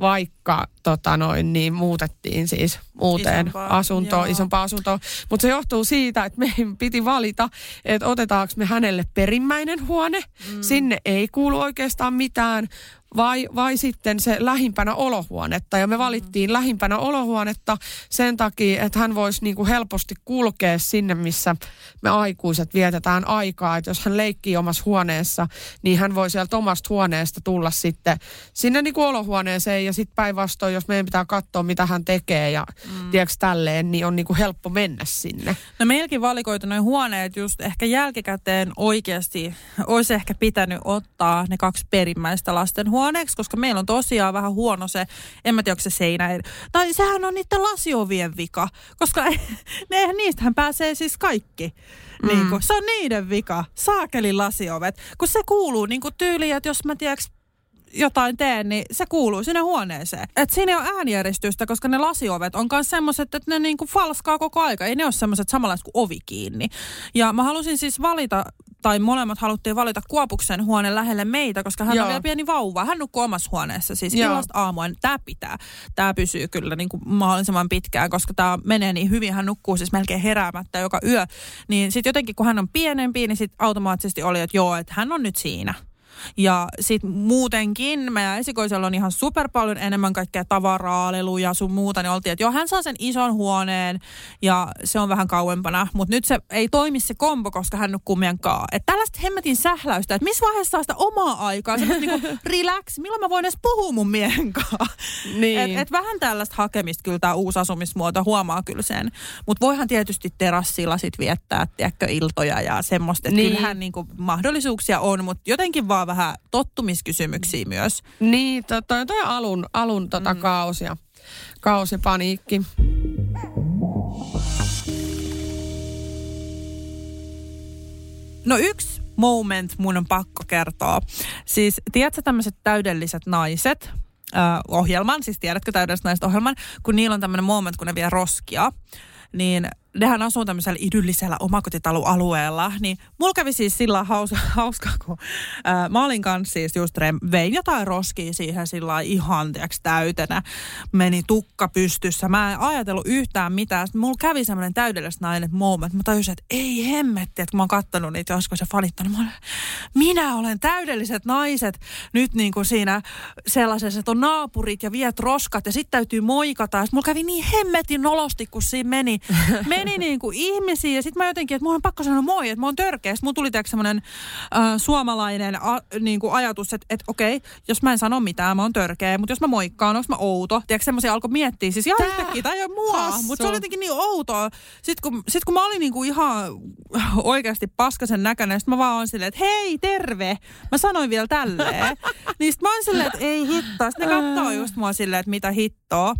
vaikka tota noin, niin muutettiin siis uuteen Isompaa, asuntoon, joo. isompaan asuntoon. Mutta se johtuu siitä, että meidän piti valita, että otetaanko me hänelle perimmäinen huone. Mm. Sinne ei kuulu oikeastaan mitään. Vai, vai sitten se lähimpänä olohuonetta. Ja me valittiin lähimpänä olohuonetta sen takia, että hän voisi niinku helposti kulkea sinne, missä me aikuiset vietetään aikaa. Että jos hän leikkii omassa huoneessa, niin hän voi sieltä omasta huoneesta tulla sitten sinne niinku olohuoneeseen. Ja sitten päinvastoin, jos meidän pitää katsoa, mitä hän tekee ja mm. tiedätkö tälleen, niin on niinku helppo mennä sinne. No meilläkin valikoitu noin huoneet just ehkä jälkikäteen oikeasti olisi ehkä pitänyt ottaa ne kaksi perimmäistä lasten huoneeksi, koska meillä on tosiaan vähän huono se, en mä tiedä onko se seinä, tai sehän on niiden lasiovien vika, koska ne, niistähän pääsee siis kaikki. Mm. Niin kuin, se on niiden vika, saakeli lasiovet, kun se kuuluu niin tyyliin, että jos mä tiedäks jotain teen, niin se kuuluu sinne huoneeseen. Et siinä ei ole äänijäristystä, koska ne lasiovet on myös semmoiset, että ne niinku falskaa koko aika. Ei ne ole semmoiset samanlaiset kuin ovi kiinni. Ja mä halusin siis valita, tai molemmat haluttiin valita Kuopuksen huone lähelle meitä, koska hän Joo. On vielä pieni vauva. Hän nukkuu omassa huoneessa, siis Joo. illasta aamuun. Tämä pitää. Tämä pysyy kyllä niin kuin mahdollisimman pitkään, koska tämä menee niin hyvin. Hän nukkuu siis melkein heräämättä joka yö. Niin sitten jotenkin, kun hän on pienempi, niin sitten automaattisesti oli, että joo, että hän on nyt siinä. Ja sitten muutenkin meidän esikoisella on ihan super paljon enemmän kaikkea tavaraa, leluja sun muuta. Niin oltiin, että joo, hän saa sen ison huoneen ja se on vähän kauempana. Mutta nyt se ei toimi se kombo, koska hän nukkuu meidän kaa. Että tällaista hemmetin sähläystä, että missä vaiheessa saa sitä omaa aikaa. Se niinku relax, milloin mä voin edes puhua mun miehen kanssa. Niin. Et, et vähän tällaista hakemista kyllä tämä uusi asumismuoto huomaa kyllä sen. Mutta voihan tietysti terassilla sit viettää, tiedätkö, iltoja ja semmoista. Että Niin. kyllähän niinku mahdollisuuksia on, mutta jotenkin vaan vähän tottumiskysymyksiä myös. Niin, to, toi, toi alun, alun tota mm. ja, kaos ja paniikki. No yksi moment mun on pakko kertoa. Siis tiedätkö tämmöiset täydelliset naiset, äh, ohjelman, siis tiedätkö täydelliset naiset ohjelman, kun niillä on tämmöinen moment, kun ne vie roskia, niin nehän asuu tämmöisellä idyllisellä omakotitaloalueella, niin mulla kävi siis sillä hauska, hauska kun ää, mä olin kanssa siis just rem, vein jotain roskia siihen sillä ihan tiiäks, täytenä, meni tukka pystyssä, mä en ajatellut yhtään mitään, sitten mulla kävi semmoinen täydellistä nainen moment, mä tajusin, että ei hemmetti, että kun mä oon kattonut niitä joskus ja fanittanut, mä olen, minä olen täydelliset naiset nyt niin kuin siinä sellaisessa, että on naapurit ja viet roskat ja sitten täytyy moikata. Ja sit mulla kävi niin hemmetin nolosti, kun siinä meni, meni niin kuin ihmisiä ja sitten mä jotenkin, että mulla on pakko sanoa moi, että mä oon törkeä. Sitten tuli semmoinen äh, suomalainen a, niin kuin ajatus, että, että okei, jos mä en sano mitään, mä oon törkeä, mutta jos mä moikkaan, onko mä outo? Tiedätkö semmoisia alkoi miettiä, siis ihan Tää yhtäkkiä, tämä ei ole mua, mutta se oli jotenkin niin outoa. Sitten kun, sit kun mä olin niin kuin ihan oikeasti paskasen näköinen, sitten mä vaan oon silleen, että hei, terve. Mä sanoin vielä tälleen. niin sitten mä oon silleen, että ei hittoa. Sitten ne katsoo just mua silleen, että mitä hittoa.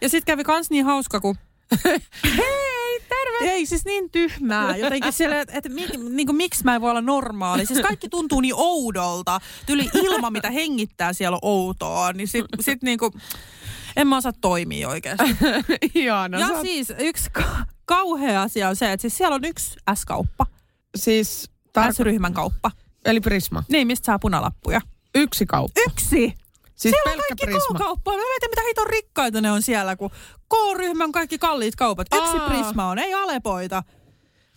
Ja sitten kävi kans niin hauska, kun Hei, terve! Ei siis niin tyhmää. Jotenkin siellä, että, että mi, niin kuin, miksi mä en voi olla normaali. Siis kaikki tuntuu niin oudolta. Tyli ilma, mitä hengittää siellä on outoa. Niin sit, sit niin kuin, en mä osaa toimia oikeasti. Ihana. ja oot- siis yksi ka- kauhea asia on se, että siis siellä on yksi S-kauppa. siis tar- S-ryhmän kauppa. eli Prisma. Niin, mistä saa punalappuja. Yksi kauppa. Yksi! Siis siellä on kaikki Prisma. K-kauppoja. Mä mietin, mitä hiton rikkaita ne on siellä, kun K-ryhmän kaikki kalliit kaupat. Yksi Aa. Prisma on, ei Alepoita.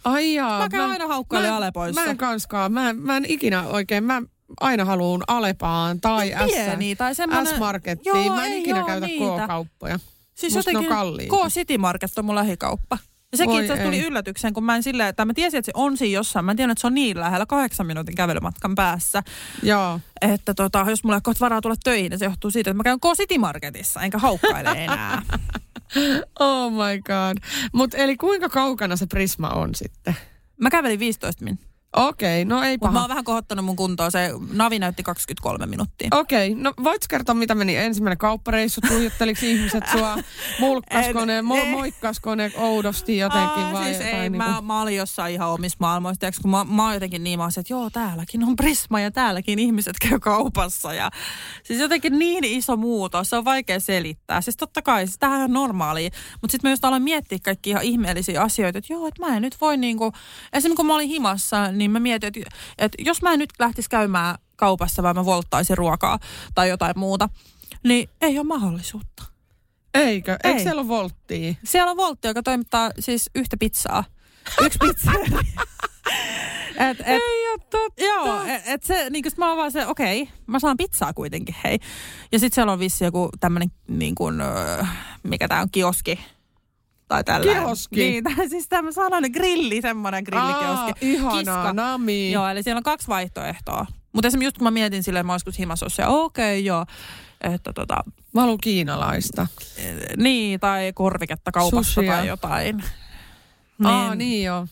Ai jaa. Mä käyn aina haukkaile mä Alepoissa. Mä en kanskaan. Mä, mä en ikinä oikein, mä aina haluun Alepaan tai S. Pieni tai semmoinen... S-markettiin. Mä en ei ikinä oo käytä niitä. K-kauppoja. Siis Musta jotenkin. K-City Market on mun lähikauppa. Ja sekin itse tuli yllätykseen, kun mä en silleen, että mä tiesin, että se on siinä jossain. Mä en tiedä, että se on niin lähellä kahdeksan minuutin kävelymatkan päässä. Joo. Että tota, jos mulla ei kohta varaa tulla töihin, niin se johtuu siitä, että mä käyn K-City Marketissa, enkä haukkaile enää. Oh my god. Mut eli kuinka kaukana se Prisma on sitten? Mä kävelin 15 min. Okei, no ei Mutta mä paha. oon vähän kohottanut mun kuntoa. Se navi näytti 23 minuuttia. Okei, no voit kertoa, mitä meni ensimmäinen kauppareissu? Tuijotteliko ihmiset sua? Mulkkasko ne, En- mo- en. moikkasko ne oudosti jotenkin Aa, vai siis jotain ei, niinku- mä, mä olin jossain ihan omissa maailmoissa, tiiäks, kun mä, mä oon jotenkin niin, mä se, että joo, täälläkin on Prisma ja täälläkin ihmiset käy kaupassa. Ja, siis jotenkin niin iso muutos, se on vaikea selittää. Siis totta kai, siis tämähän on normaalia. Mutta sitten mä just aloin miettiä kaikki ihan ihmeellisiä asioita, että joo, että mä en nyt voi niinku, esimerkiksi kun mä olin himassa, niin mä mietin, että, että jos mä en nyt lähtisi käymään kaupassa, vaan mä volttaisin ruokaa tai jotain muuta, niin ei ole mahdollisuutta. Eikö? Eikö Ei. siellä ole volttia? Siellä on Voltti, joka toimittaa siis yhtä pizzaa. Yksi pizza. et, et, Ei ole totta. joo, et, et se, niin mä oon vaan se, okei, mä saan pizzaa kuitenkin, hei. Ja sitten siellä on vissi joku tämmönen, niin kuin, öö, mikä tää on, kioski. Tai tällä. Kioski? Niin, tää, siis tämä sanoin, grilli, semmoinen grillikioski. Aa, ihanaa, Kiska. nami. Joo, eli siellä on kaksi vaihtoehtoa. Mutta esimerkiksi just kun mä mietin silleen, mä ollut se, okei, okay, joo. Että tota, Mä haluan kiinalaista. niin, tai korviketta kaupassa Sushia. tai jotain. Niin. Aa, niin joo.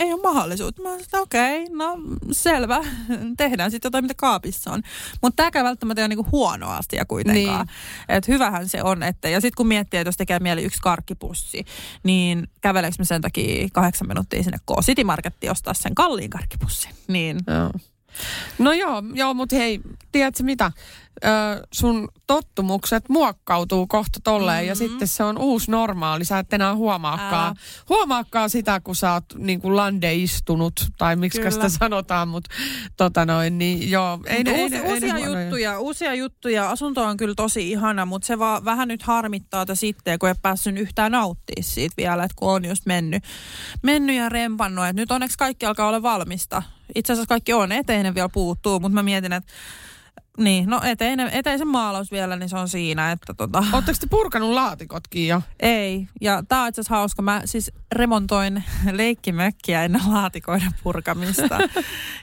Ei ole mahdollisuutta. Mä sanoin, että okei, no selvä. Tehdään sitten jotain, mitä kaapissa on. Mutta tämäkään välttämättä ei ole niinku huono asia kuitenkaan. Niin. Et hyvähän se on. Että, ja sitten kun miettii, että jos tekee mieli yksi karkkipussi, niin käveleekö me sen takia kahdeksan minuuttia sinne K-City Markettiin ostaa sen kalliin karkkipussin? Niin. Joo. No joo, joo mutta hei, tiedätkö mitä? Ö, sun tottumukset muokkautuu kohta tolleen mm-hmm. ja sitten se on uusi normaali. Sä et enää huomaakaan, Ää. huomaakaan sitä, kun sä oot niin kuin landeistunut tai miksi sitä sanotaan, mutta tota noin, niin joo. Ei, ne, ei, Uusi, ne- ei, ne uusia huonoja. juttuja, uusia juttuja. Asunto on kyllä tosi ihana, mutta se vaan vähän nyt harmittaa tätä sitten, kun ei päässyt yhtään nauttia siitä vielä, että kun on just mennyt, mennyt ja rempannut. Et nyt onneksi kaikki alkaa olla valmista. Itse asiassa kaikki on. Eteinen vielä puuttuu, mutta mä mietin, että niin, no eteinen, eteisen maalaus vielä, niin se on siinä, että tota... Oletteko te purkanut laatikotkin jo? Ei, ja tää on itse asiassa hauska. Mä siis remontoin leikkimökkiä ennen laatikoiden purkamista.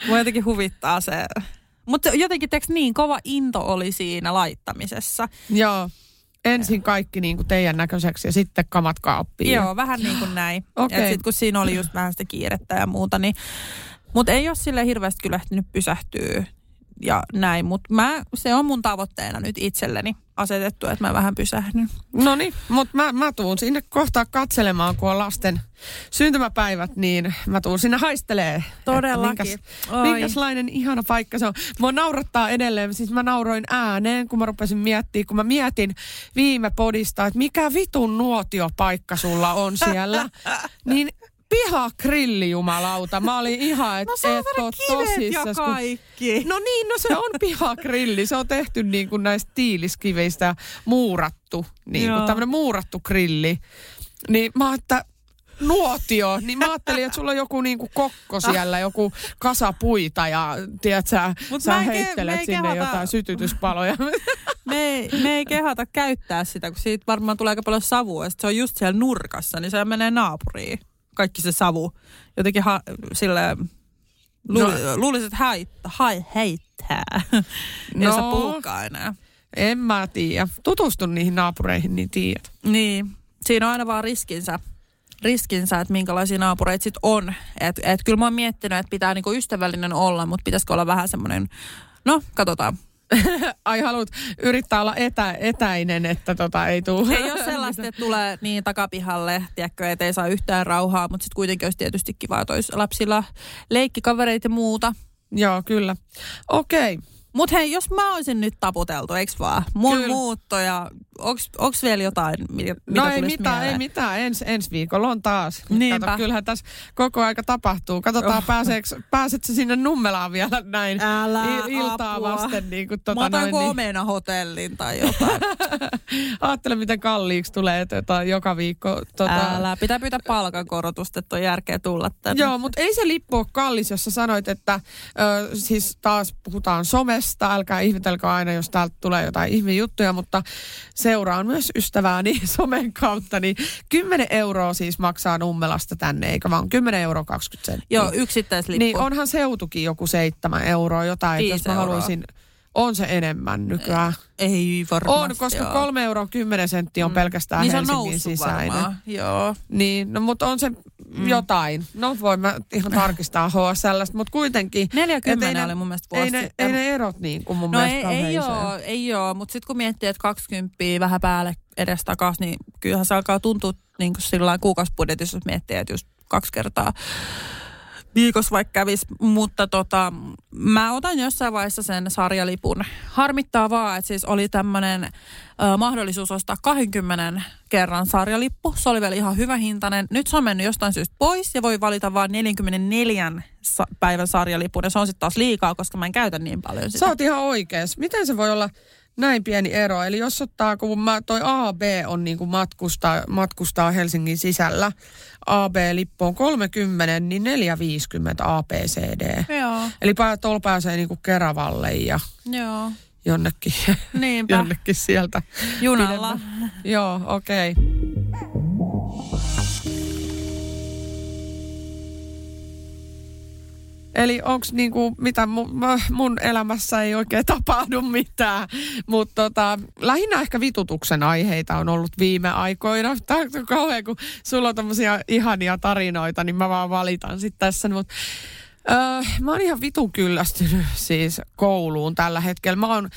Mua jotenkin huvittaa se. Mutta jotenkin teks niin kova into oli siinä laittamisessa. Joo. Ensin kaikki niin kuin teidän näköiseksi ja sitten kamat kaappiin. Joo, vähän niin kuin näin. Okay. Sitten kun siinä oli just vähän sitä kiirettä ja muuta, niin... Mutta ei ole sille hirveästi kyllä ehtinyt pysähtyä ja näin. Mutta se on mun tavoitteena nyt itselleni asetettu, että mä vähän pysähdyn. No niin, mutta mä, mä tuun sinne kohta katselemaan, kun on lasten syntymäpäivät, niin mä tuun sinne haistelee. Todellakin. Minkäs, minkäslainen ihana paikka se on. Mua naurattaa edelleen, siis mä nauroin ääneen, kun mä rupesin miettimään, kun mä mietin viime podista, että mikä vitun nuotiopaikka sulla on siellä. niin piha grilli, jumalauta. Mä olin ihan, että no, et oo tosissas. ja kaikki. No niin, no se on pihagrilli. Se on tehty niin kuin näistä tiiliskiveistä muurattu, niin kuin tämmöinen muurattu grilli. Niin mä että nuotio, niin mä ajattelin, että sulla on joku niinku kokko siellä, joku kasa puita ja tiedät sä, Mut sä ke- heittelet ei sinne kehata- jotain sytytyspaloja. Me ei, me ei kehata käyttää sitä, kun siitä varmaan tulee aika paljon savua. Ja sit se on just siellä nurkassa, niin se menee naapuriin. Kaikki se savu. Jotenkin ha, sille lu, No. luulisin, että haittaa. Hai, heittää. No. Ei saa enää. en mä tiedä. Tutustu niihin naapureihin, niin tiedät. Niin. Siinä on aina vaan riskinsä, riskinsä että minkälaisia naapureita sit on. Et, et kyllä mä oon miettinyt, että pitää niinku ystävällinen olla, mutta pitäisikö olla vähän semmoinen, no katsotaan. Ai haluat yrittää olla etä, etäinen, että tota ei tule. Ei ole sellaista, että tulee niin takapihalle, tiedätkö, että ei saa yhtään rauhaa, mutta sitten kuitenkin olisi tietysti kiva, että olisi lapsilla leikkikavereita ja muuta. Joo, kyllä. Okei. Mutta hei, jos mä olisin nyt taputeltu, eikö vaan? Mun Kyllä. Muutto ja onks, onks vielä jotain, mitä, No ei mitään, mieleen? ei mitään. Ens, ensi viikolla on taas. Niinpä. Kato, kyllähän tässä koko aika tapahtuu. Katsotaan, Oh. pääseekö, pääsetkö sinne Nummelaan vielä näin Älä il- iltaa apua. vasten. Niin kuin, Mä tota, otan noin, niin, omena hotellin tai jotain. ajattele, miten kalliiksi tulee tota, joka viikko. Tota, Älä, pitää pyytää palkankorotusta, että on järkeä tulla tänne. Joo, mutta ei se lippu ole kallis, jos sä sanoit, että ö, siis taas puhutaan somesta, älkää ihmetelkö aina, jos täältä tulee jotain ihmejuttuja, mutta seuraan myös ystävääni somen kautta, niin 10 euroa siis maksaa Nummelasta tänne, eikä vaan 10 euroa 20 senttiä. Joo, yksittäislippu. Niin onhan seutukin joku 7 euroa jotain, jos mä euroa. haluaisin, on se enemmän nykyään. Ei varmasti On, koska joo. 3 euroa 10 senttiä on pelkästään niin se on Helsingin sisäinen. varmaan. Joo. Niin, no mutta on se mm. jotain. No voin mä ihan tarkistaa HSL, mutta kuitenkin. 40 et ei oli mun mielestä ei vuosi ne, sitten. ei ne erot niin kuin mun No mielestä ei, ei kauhean oo, ei oo, mutta sitten kun miettii, että 20 vähän päälle edes takas, niin kyllähän se alkaa tuntua niin kuin sillä lailla kuukausibudjetissa, jos miettii, että just kaksi kertaa viikossa vaikka kävis, mutta tota, mä otan jossain vaiheessa sen sarjalipun. Harmittaa vaan, että siis oli tämmöinen mahdollisuus ostaa 20 kerran sarjalippu. Se oli vielä ihan hyvä hintainen. Nyt se on mennyt jostain syystä pois ja voi valita vain 44 sa- päivän sarjalipun. Ja se on sitten taas liikaa, koska mä en käytä niin paljon sitä. Sä oot ihan oikees. Miten se voi olla näin pieni ero? Eli jos ottaa, kun mä, toi AB on niin kuin matkustaa, matkustaa Helsingin sisällä, AB-lippu on 30, niin 450 ABCD. Joo, Eli tuolla pääsee niin kuin Keravalle ja joo. jonnekin, Niinpä. jonnekin sieltä. Junalla. pidemmä- Joo, okei. Okay. Eli onks niinku, mitä mun, mun elämässä ei oikein tapahdu mitään, mutta tota, lähinnä ehkä vitutuksen aiheita on ollut viime aikoina. Tää on kauhean, kun sulla on tommosia ihania tarinoita, niin mä vaan valitan sit tässä. Mutta Öö, mä oon ihan vitun kyllästynyt siis kouluun tällä hetkellä. Mä oon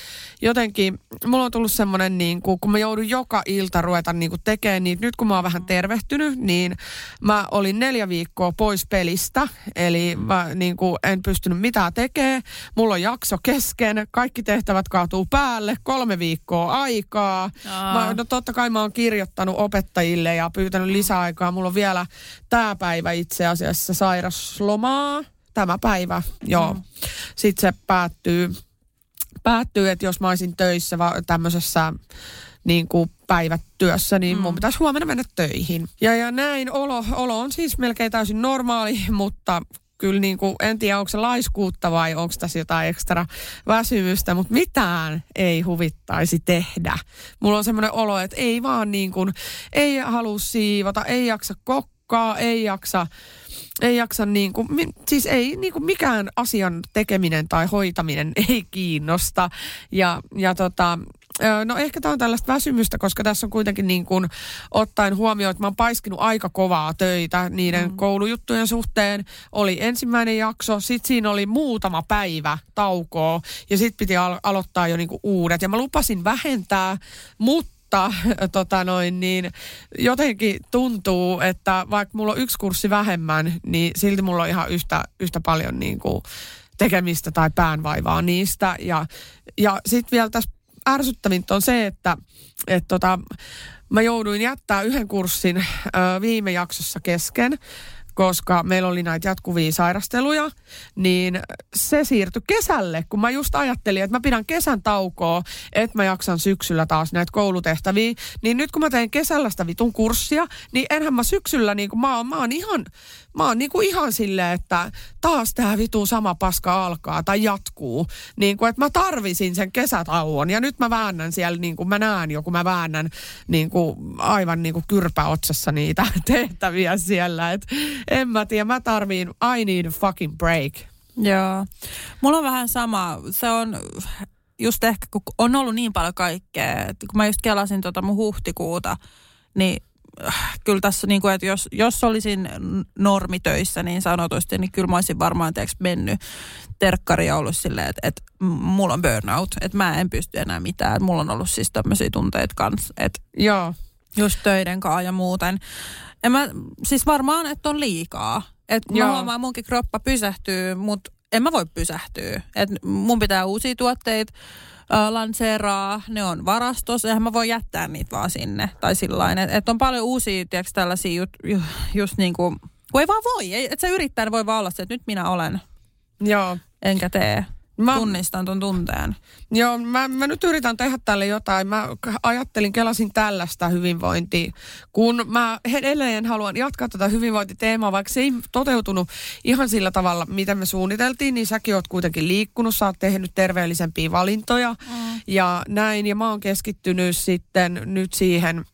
jotenkin, mulla on tullut semmonen niin kuin, kun mä joudun joka ilta ruveta niin kuin tekemään niitä. Nyt kun mä oon vähän tervehtynyt, niin mä olin neljä viikkoa pois pelistä. Eli mä niin kuin en pystynyt mitään tekemään. Mulla on jakso kesken, kaikki tehtävät kaatuu päälle, kolme viikkoa aikaa. Aa. Mä, no totta kai mä oon kirjoittanut opettajille ja pyytänyt lisäaikaa. Mulla on vielä tämä päivä itse asiassa sairaslomaa. Tämä päivä, joo. Mm. Sitten se päättyy, päättyy, että jos mä olisin töissä va- tämmöisessä niin kuin päivätyössä, niin mm. mun pitäisi huomenna mennä töihin. Ja, ja näin, olo, olo on siis melkein täysin normaali, mutta kyllä niin kuin, en tiedä onko se laiskuutta vai onko tässä jotain ekstra väsymystä, mutta mitään ei huvittaisi tehdä. Mulla on semmoinen olo, että ei vaan niin kuin, ei halua siivota, ei jaksa kokkaa, ei jaksa ei jaksa niin kuin, siis ei niin kuin mikään asian tekeminen tai hoitaminen ei kiinnosta. Ja, ja tota, No ehkä tämä on tällaista väsymystä, koska tässä on kuitenkin niin kuin ottaen huomioon, että mä oon paiskinut aika kovaa töitä niiden mm. koulujuttujen suhteen. Oli ensimmäinen jakso, sitten siinä oli muutama päivä taukoa ja sitten piti al- aloittaa jo niin kuin uudet. Ja mä lupasin vähentää, mutta mutta tota noin, niin jotenkin tuntuu, että vaikka mulla on yksi kurssi vähemmän, niin silti mulla on ihan yhtä, yhtä paljon niin kuin tekemistä tai päänvaivaa niistä. Ja, ja sitten vielä tässä ärsyttävintä on se, että et tota, mä jouduin jättää yhden kurssin ö, viime jaksossa kesken koska meillä oli näitä jatkuvia sairasteluja, niin se siirtyi kesälle, kun mä just ajattelin, että mä pidän kesän taukoa, että mä jaksan syksyllä taas näitä koulutehtäviä, niin nyt kun mä teen kesällä sitä vitun kurssia, niin enhän mä syksyllä, niin kuin mä, oon, mä oon ihan, mä oon niin kuin ihan silleen, että taas tämä vitun sama paska alkaa tai jatkuu. Niin kuin, että mä tarvisin sen kesätauon ja nyt mä väännän siellä, niin kuin mä näen jo, kun mä väännän niin kuin aivan niin kuin kyrpäotsassa niitä tehtäviä siellä. Et en mä tiedä, mä tarviin I need a fucking break. Joo. Mulla on vähän sama. Se on just ehkä, kun on ollut niin paljon kaikkea, että kun mä just kelasin tota mun huhtikuuta, niin äh, kyllä tässä, niin kuin, että jos, jos olisin normitöissä niin sanotusti, niin kyllä mä olisin varmaan teeksi mennyt terkkari ja ollut silleen, että, että mulla on burnout, että mä en pysty enää mitään. Mulla on ollut siis tämmöisiä tunteita kanssa, että Joo. just töiden kanssa ja muuten. En mä, siis varmaan, että on liikaa. Että mä huomaan, munkin kroppa pysähtyy, mutta en mä voi pysähtyä. Et mun pitää uusia tuotteita äh, lanseeraa, ne on varastossa, eihän mä voi jättää niitä vaan sinne. Tai sillä että et on paljon uusia, tiedätkö, tällaisia just, just niin kuin, kun ei vaan voi, että se yrittää, voi vaan olla se, että nyt minä olen. Joo. Enkä tee. Mä, Tunnistan ton tunteen. Joo, mä, mä nyt yritän tehdä tälle jotain. Mä ajattelin, kelasin tällaista hyvinvointia, kun mä edelleen haluan jatkaa tätä hyvinvointiteemaa, vaikka se ei toteutunut ihan sillä tavalla, mitä me suunniteltiin, niin säkin oot kuitenkin liikkunut, sä oot tehnyt terveellisempiä valintoja mm. ja näin. Ja mä oon keskittynyt sitten nyt siihen –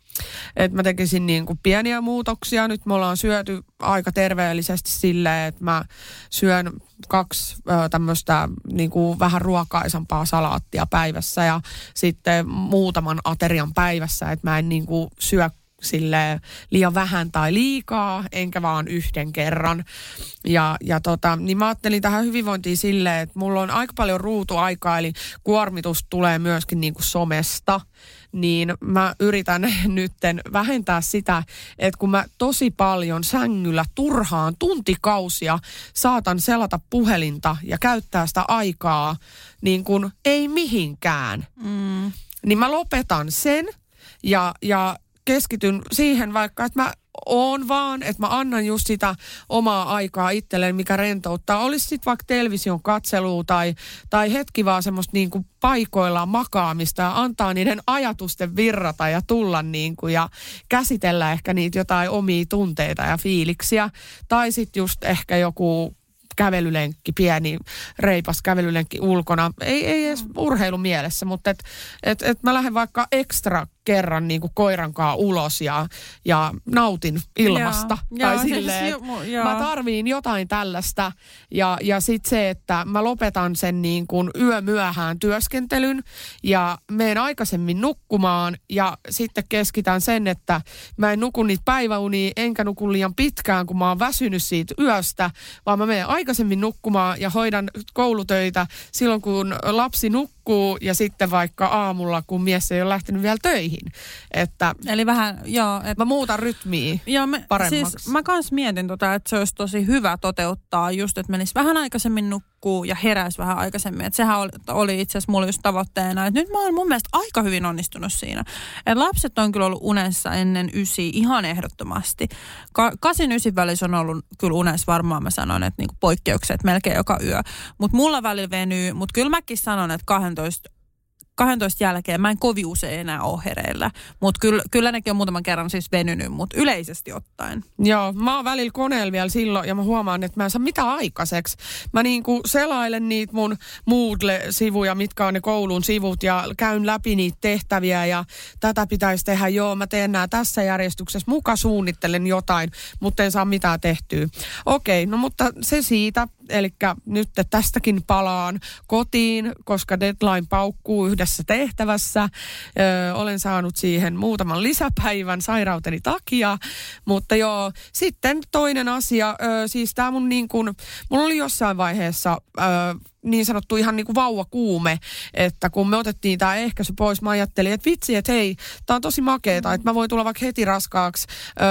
että mä tekisin niin kuin pieniä muutoksia. Nyt me ollaan syöty aika terveellisesti silleen, että mä syön kaksi tämmöistä niin kuin vähän ruokaisampaa salaattia päivässä ja sitten muutaman aterian päivässä, että mä en niin kuin syö sille liian vähän tai liikaa, enkä vaan yhden kerran. Ja, ja tota, niin mä ajattelin tähän hyvinvointiin silleen, että mulla on aika paljon ruutuaikaa, eli kuormitus tulee myöskin niin kuin somesta niin mä yritän nytten vähentää sitä, että kun mä tosi paljon sängyllä turhaan tuntikausia saatan selata puhelinta ja käyttää sitä aikaa niin kuin ei mihinkään, mm. niin mä lopetan sen ja, ja keskityn siihen vaikka, että mä oon vaan, että mä annan just sitä omaa aikaa itselleen, mikä rentouttaa. Olisi sitten vaikka television katselua tai, tai hetki vaan semmoista niin kuin paikoillaan makaamista ja antaa niiden ajatusten virrata ja tulla niin kuin ja käsitellä ehkä niitä jotain omia tunteita ja fiiliksiä. Tai sitten just ehkä joku kävelylenkki, pieni reipas kävelylenkki ulkona. Ei, ei edes urheilumielessä, mutta et, et, et mä lähden vaikka ekstra kerran niin kuin koirankaa ulos ja, ja nautin ilmasta. Ja, tai ja, silleen, siis, jo, mä tarviin jotain tällaista. Ja, ja sitten se, että mä lopetan sen niin kuin yömyöhään työskentelyn ja menen aikaisemmin nukkumaan ja sitten keskitän sen, että mä en nuku niitä päiväunia enkä nuku liian pitkään, kun mä oon väsynyt siitä yöstä, vaan mä menen aikaisemmin nukkumaan ja hoidan koulutöitä silloin, kun lapsi nukkuu ja sitten vaikka aamulla, kun mies ei ole lähtenyt vielä töihin. Että Eli vähän, joo. Et, mä muutan rytmiä joo, me, paremmaksi. Siis mä kans mietin tota, että se olisi tosi hyvä toteuttaa just, että menisi vähän aikaisemmin nukkuu ja heräisi vähän aikaisemmin. Että sehän oli, oli itse asiassa mulla just tavoitteena. Että nyt mä oon mun mielestä aika hyvin onnistunut siinä. Että lapset on kyllä ollut unessa ennen ysi ihan ehdottomasti. Ka- kasin ysin välissä on ollut kyllä unessa varmaan mä sanon, että niinku poikkeukset melkein joka yö. Mutta mulla välillä venyy, mutta kyllä mäkin sanon, että 12 12 jälkeen mä en kovin usein enää ole hereillä. Mutta kyllä, kyllä nekin on muutaman kerran siis venynyt, mutta yleisesti ottaen. Joo, mä oon välillä koneella vielä silloin ja mä huomaan, että mä en saa mitään aikaiseksi. Mä niinku selailen niitä mun Moodle-sivuja, mitkä on ne koulun sivut ja käyn läpi niitä tehtäviä ja tätä pitäisi tehdä. Joo, mä teen nämä tässä järjestyksessä, muka suunnittelen jotain, mutta en saa mitään tehtyä. Okei, no mutta se siitä. Eli nyt tästäkin palaan kotiin, koska deadline paukkuu yhdessä tehtävässä. Ö, olen saanut siihen muutaman lisäpäivän sairauteni takia. Mutta joo, sitten toinen asia, ö, siis tämä mun niin kuin, mulla oli jossain vaiheessa... Ö, niin sanottu ihan niin kuin vauvakuume, että kun me otettiin tämä ehkäisy pois, mä ajattelin, että vitsi, että hei, tämä on tosi makeeta, että mä voin tulla vaikka heti raskaaksi,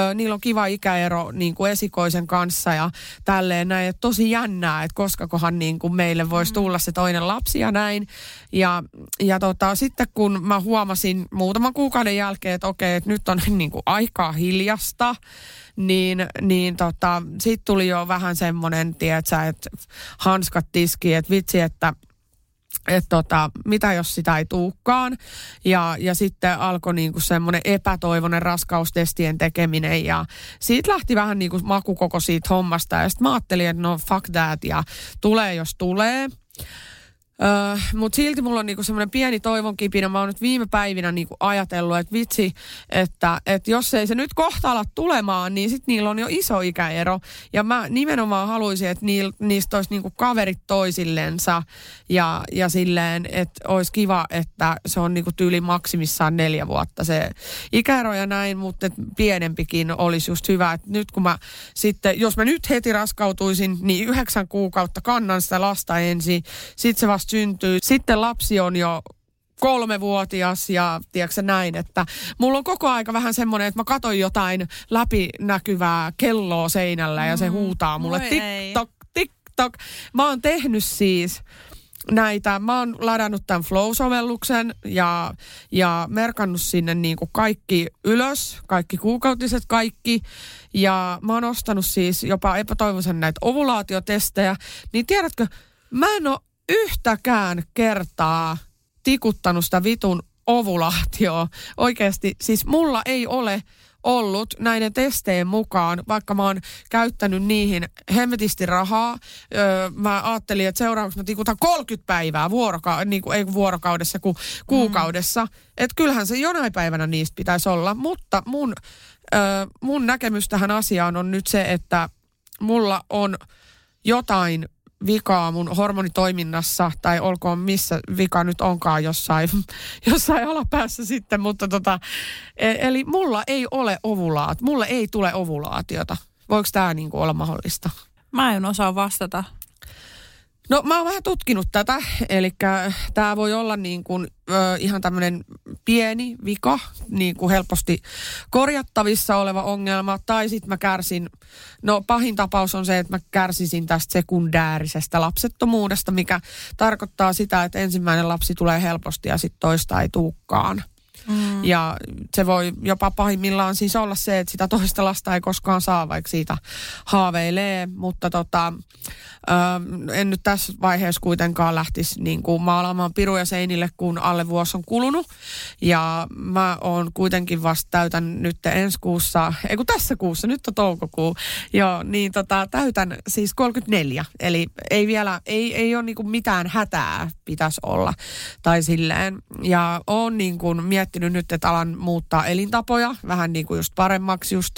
ö, niillä on kiva ikäero niin kuin esikoisen kanssa ja tälleen näin, että tosi jännää, että koskakohan niin kuin meille voisi mm. tulla se toinen lapsi ja näin. Ja, ja tota, sitten kun mä huomasin muutaman kuukauden jälkeen, että okei, että nyt on niin kuin aikaa hiljasta, niin, niin tota, sitten tuli jo vähän semmoinen, tiedätkö, että hanskat tiski, että vitsi, että että tota, mitä jos sitä ei tuukkaan. Ja, ja sitten alkoi niinku semmoinen epätoivoinen raskaustestien tekeminen ja siitä lähti vähän niinku maku koko siitä hommasta. Ja sitten mä ajattelin, että no fuck that ja tulee jos tulee. Öö, Mutta silti mulla on niinku semmoinen pieni toivon kipinä. Mä oon nyt viime päivinä niinku ajatellut, että vitsi, että, että jos ei se nyt kohta ala tulemaan, niin sitten niillä on jo iso ikäero. Ja mä nimenomaan haluaisin, että niil, niistä olisi niinku kaverit toisillensa ja, ja silleen, että olisi kiva, että se on niinku tyyli maksimissaan neljä vuotta se ikäero ja näin, mutta pienempikin olisi just hyvä. Et nyt kun mä sitten, jos mä nyt heti raskautuisin, niin yhdeksän kuukautta kannan sitä lasta ensin, sitten se vasta vasta syntyy. Sitten lapsi on jo kolmevuotias ja tiedätkö näin, että mulla on koko aika vähän semmoinen, että mä katon jotain läpinäkyvää kelloa seinällä ja se mm. huutaa mulle TikTok, TikTok. Mä oon tehnyt siis näitä, mä oon ladannut tämän Flow-sovelluksen ja, ja merkannut sinne niin kuin kaikki ylös, kaikki kuukautiset, kaikki. Ja mä oon ostanut siis jopa epätoivoisen näitä ovulaatiotestejä. Niin tiedätkö, mä en ole yhtäkään kertaa tikuttanut sitä vitun ovulaatioa. Oikeasti, siis mulla ei ole ollut näiden testeen mukaan, vaikka mä oon käyttänyt niihin hemmetisti rahaa. Öö, mä ajattelin, että seuraavaksi mä tikutan 30 päivää vuoroka- niin kuin, ei vuorokaudessa kuin kuukaudessa. Mm. Että kyllähän se jonain päivänä niistä pitäisi olla. Mutta mun, öö, mun näkemys tähän asiaan on nyt se, että mulla on jotain vikaa mun hormonitoiminnassa, tai olkoon missä vika nyt onkaan jossain, jossain alapäässä sitten, mutta tota, e, eli mulla ei ole ovulaat, mulle ei tule ovulaatiota. Voiko tämä niinku olla mahdollista? Mä en osaa vastata. No mä oon vähän tutkinut tätä, eli tämä voi olla niin kuin, ö, ihan tämmöinen pieni vika, niin kuin helposti korjattavissa oleva ongelma, tai sitten mä kärsin, no pahin tapaus on se, että mä kärsisin tästä sekundäärisestä lapsettomuudesta, mikä tarkoittaa sitä, että ensimmäinen lapsi tulee helposti ja sitten toista ei tuukkaan. Mm. Ja se voi jopa pahimmillaan siis olla se, että sitä toista lasta ei koskaan saa, vaikka siitä haaveilee. Mutta tota, ö, en nyt tässä vaiheessa kuitenkaan lähtisi niin kuin maalaamaan piruja seinille, kun alle vuosi on kulunut. Ja mä oon kuitenkin vasta täytän nyt ensi kuussa, ei kun tässä kuussa, nyt on toukokuu. Joo, niin tota, täytän siis 34. Eli ei vielä, ei, ei ole niin kuin mitään hätää pitäisi olla. Tai silleen. Ja oon niin kuin miettinyt miettinyt nyt, että alan muuttaa elintapoja vähän niin kuin just paremmaksi, just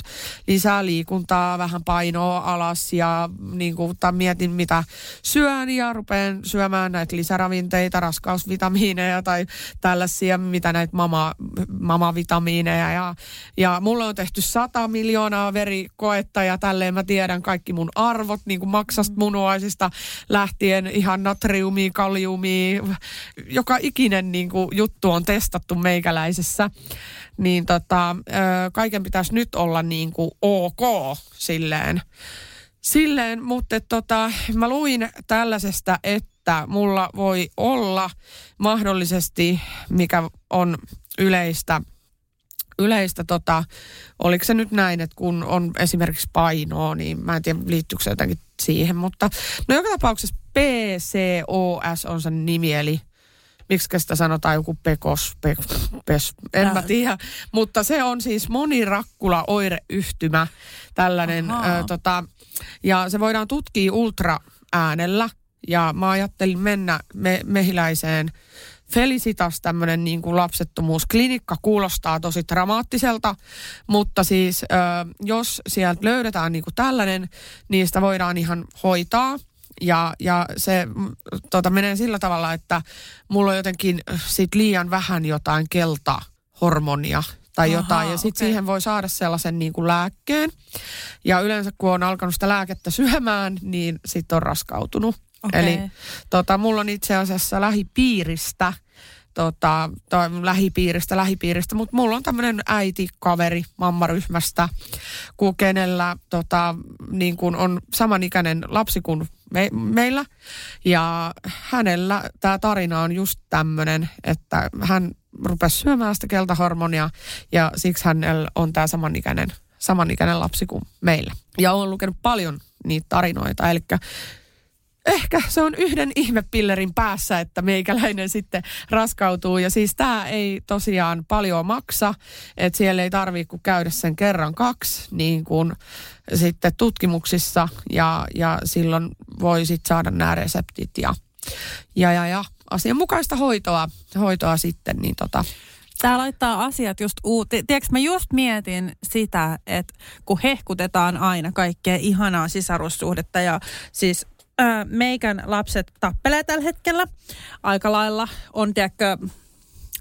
lisää liikuntaa, vähän painoa alas ja niin kuin, mietin mitä syön ja rupean syömään näitä lisäravinteita, raskausvitamiineja tai tällaisia, mitä näitä mama, mamavitamiineja ja, ja mulle on tehty 100 miljoonaa verikoetta ja tälleen mä tiedän kaikki mun arvot niin kuin maksasta mm. munuaisista lähtien ihan natriumia, kaliumia, joka ikinen niin kuin juttu on testattu meikäläisen meikäläisessä, niin tota, kaiken pitäisi nyt olla niin kuin ok silleen. Silleen, mutta tota, mä luin tällaisesta, että mulla voi olla mahdollisesti, mikä on yleistä, yleistä tota, oliko se nyt näin, että kun on esimerkiksi painoa, niin mä en tiedä liittyykö se jotenkin siihen, mutta no joka tapauksessa PCOS on sen nimi, eli miksi sitä sanotaan joku pekos, pe, pes, en mä tiedä. Mutta se on siis monirakkula oireyhtymä, tällainen, ö, tota, ja se voidaan tutkia ultraäänellä. Ja mä ajattelin mennä me, mehiläiseen Felicitas, tämmöinen niin kuin lapsettomuusklinikka, kuulostaa tosi dramaattiselta, mutta siis ö, jos sieltä löydetään niin kuin tällainen, niin sitä voidaan ihan hoitaa. Ja, ja se mm, tota, menee sillä tavalla, että mulla on jotenkin sit liian vähän jotain keltahormonia tai Aha, jotain. Ja sitten okei. siihen voi saada sellaisen niin kuin lääkkeen. Ja yleensä kun on alkanut sitä lääkettä syömään, niin sitten on raskautunut. Okei. Eli tota, mulla on itse asiassa lähipiiristä, tota, tai lähipiiristä, lähipiiristä, mutta mulla on tämmöinen äiti, kaveri mammaryhmästä, kun kenellä tota, niin kun on samanikäinen lapsi kuin me, meillä. Ja hänellä tämä tarina on just tämmöinen, että hän rupesi syömään sitä keltahormonia ja siksi hänellä on tämä samanikäinen, samanikäinen lapsi kuin meillä. Ja olen lukenut paljon niitä tarinoita, eli ehkä se on yhden ihmepillerin päässä, että meikäläinen sitten raskautuu. Ja siis tämä ei tosiaan paljon maksa, että siellä ei tarvitse kuin käydä sen kerran kaksi niin kuin sitten tutkimuksissa ja, ja silloin voi sitten saada nämä reseptit ja, ja, ja, ja asianmukaista hoitoa, hoitoa sitten, niin tota, Tämä laittaa asiat just uuteen. Tiedätkö, mä just mietin sitä, että kun hehkutetaan aina kaikkea ihanaa sisarussuhdetta ja siis meikän lapset tappelee tällä hetkellä aika lailla. On, tiedätkö,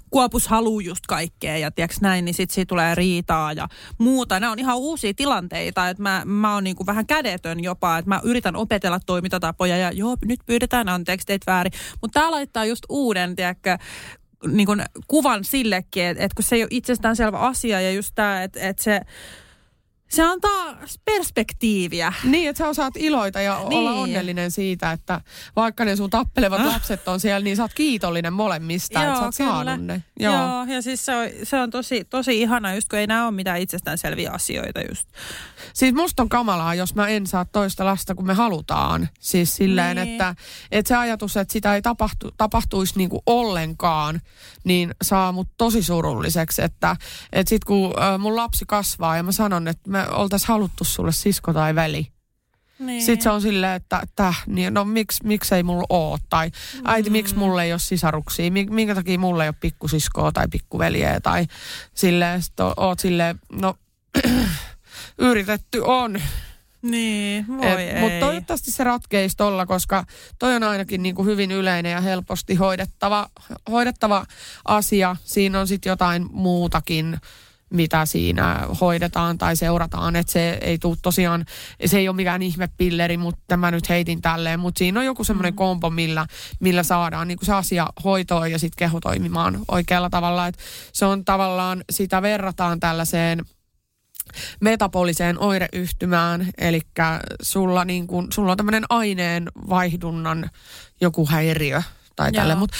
kuopus haluu just kaikkea ja tiedätkö näin, niin sitten siitä tulee riitaa ja muuta. Nämä on ihan uusia tilanteita, että mä, mä oon niinku vähän kädetön jopa, että mä yritän opetella toimintatapoja ja joo, nyt pyydetään anteeksi, teit väärin. Mutta tämä laittaa just uuden, tiedätkö, niin kuvan sillekin, että, että kun se ei ole itsestäänselvä asia ja just tämä, että, että se, se antaa perspektiiviä. Niin, että sä osaat iloita ja niin. olla onnellinen siitä, että vaikka ne sun tappelevat Ah. lapset on siellä, niin sä oot kiitollinen molemmista, että sä oot saanut ne. Joo. Joo, ja siis se on, se on tosi, tosi ihana, just kun ei nämä ole mitään itsestäänselviä asioita just. Siis musta on kamalaa, jos mä en saa toista lasta, kun me halutaan. Siis silleen, Niin. että, että se ajatus, että sitä ei tapahtu, tapahtuisi niinku ollenkaan, niin saa mut tosi surulliseksi. Että, että sit kun mun lapsi kasvaa ja mä sanon, että me oltais haluttu sulle sisko tai veli. Niin. Sitten se on silleen, että täh, niin no miksi, miksi ei mulla oo? Tai äiti, miksi Mm. mulla ei ole sisaruksia? Mi- Minkä takia mulla ei ole pikkusiskoa tai pikkuveliä? Tai silleen, sit oot silleen, no yritetty on. Niin, voi ei. Mutta toivottavasti se ratkeisi tolla, koska toi on ainakin niin kuin hyvin yleinen ja helposti hoidettava, hoidettava asia. Siinä on sitten jotain muutakin, mitä siinä hoidetaan tai seurataan. Että se ei tule tosiaan, se ei ole mikään ihmepilleri, mutta mä nyt heitin tälleen. Mutta siinä on joku semmoinen Mm. kompo, millä, millä saadaan niin kuin se asia hoitoon ja sitten keho toimimaan oikealla tavalla. Et se on tavallaan, sitä verrataan tällaiseen metaboliseen oireyhtymään, eli sulla, niin kun, sulla on tämmöinen aineen vaihdunnan joku häiriö tai tälle, mutta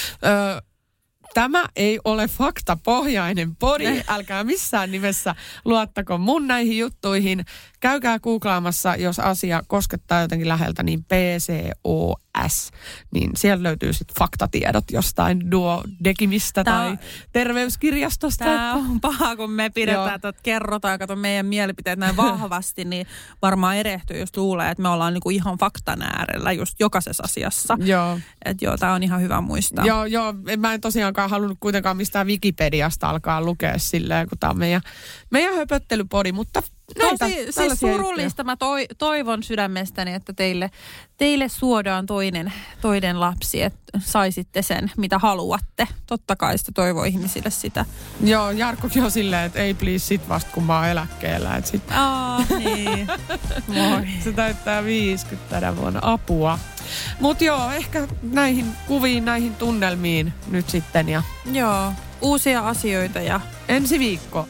Tämä ei ole faktapohjainen podi, älkää missään nimessä luottako mun näihin juttuihin. Käykää googlaamassa, jos asia koskettaa jotenkin läheltä, niin PCOS, niin siellä löytyy sitten faktatiedot jostain duodekimistä Tää tai terveyskirjastosta. Tämä on paha, kun me pidetään, että kerrotaan, kato meidän mielipiteet näin vahvasti, niin varmaan erehtyy, jos luulee, että me ollaan niinku ihan faktan äärellä just jokaisessa asiassa. Joo. Että joo, tämä on ihan hyvä muistaa. Joo, joo, mä en tosiaankaan halunnut kuitenkaan mistään Wikipediasta alkaa lukea silleen, kun tämä on meidän, meidän höpöttelypodi, mutta näitä, Tosi siis tällaisia surullista. Mä toi, toivon sydämestäni, että teille, teille suodaan toinen, toinen lapsi, että saisitte sen, mitä haluatte. Totta kai sitä toivoo ihmisille sitä. Joo, Jarkkokin on silleen, että ei please sit vasta kun mä oon eläkkeellä. Sit Aa, niin. Moi. se täyttää 50 tänä vuonna apua. Mutta joo, ehkä näihin kuviin, näihin tunnelmiin nyt sitten ja Joo, uusia asioita ja ensi viikko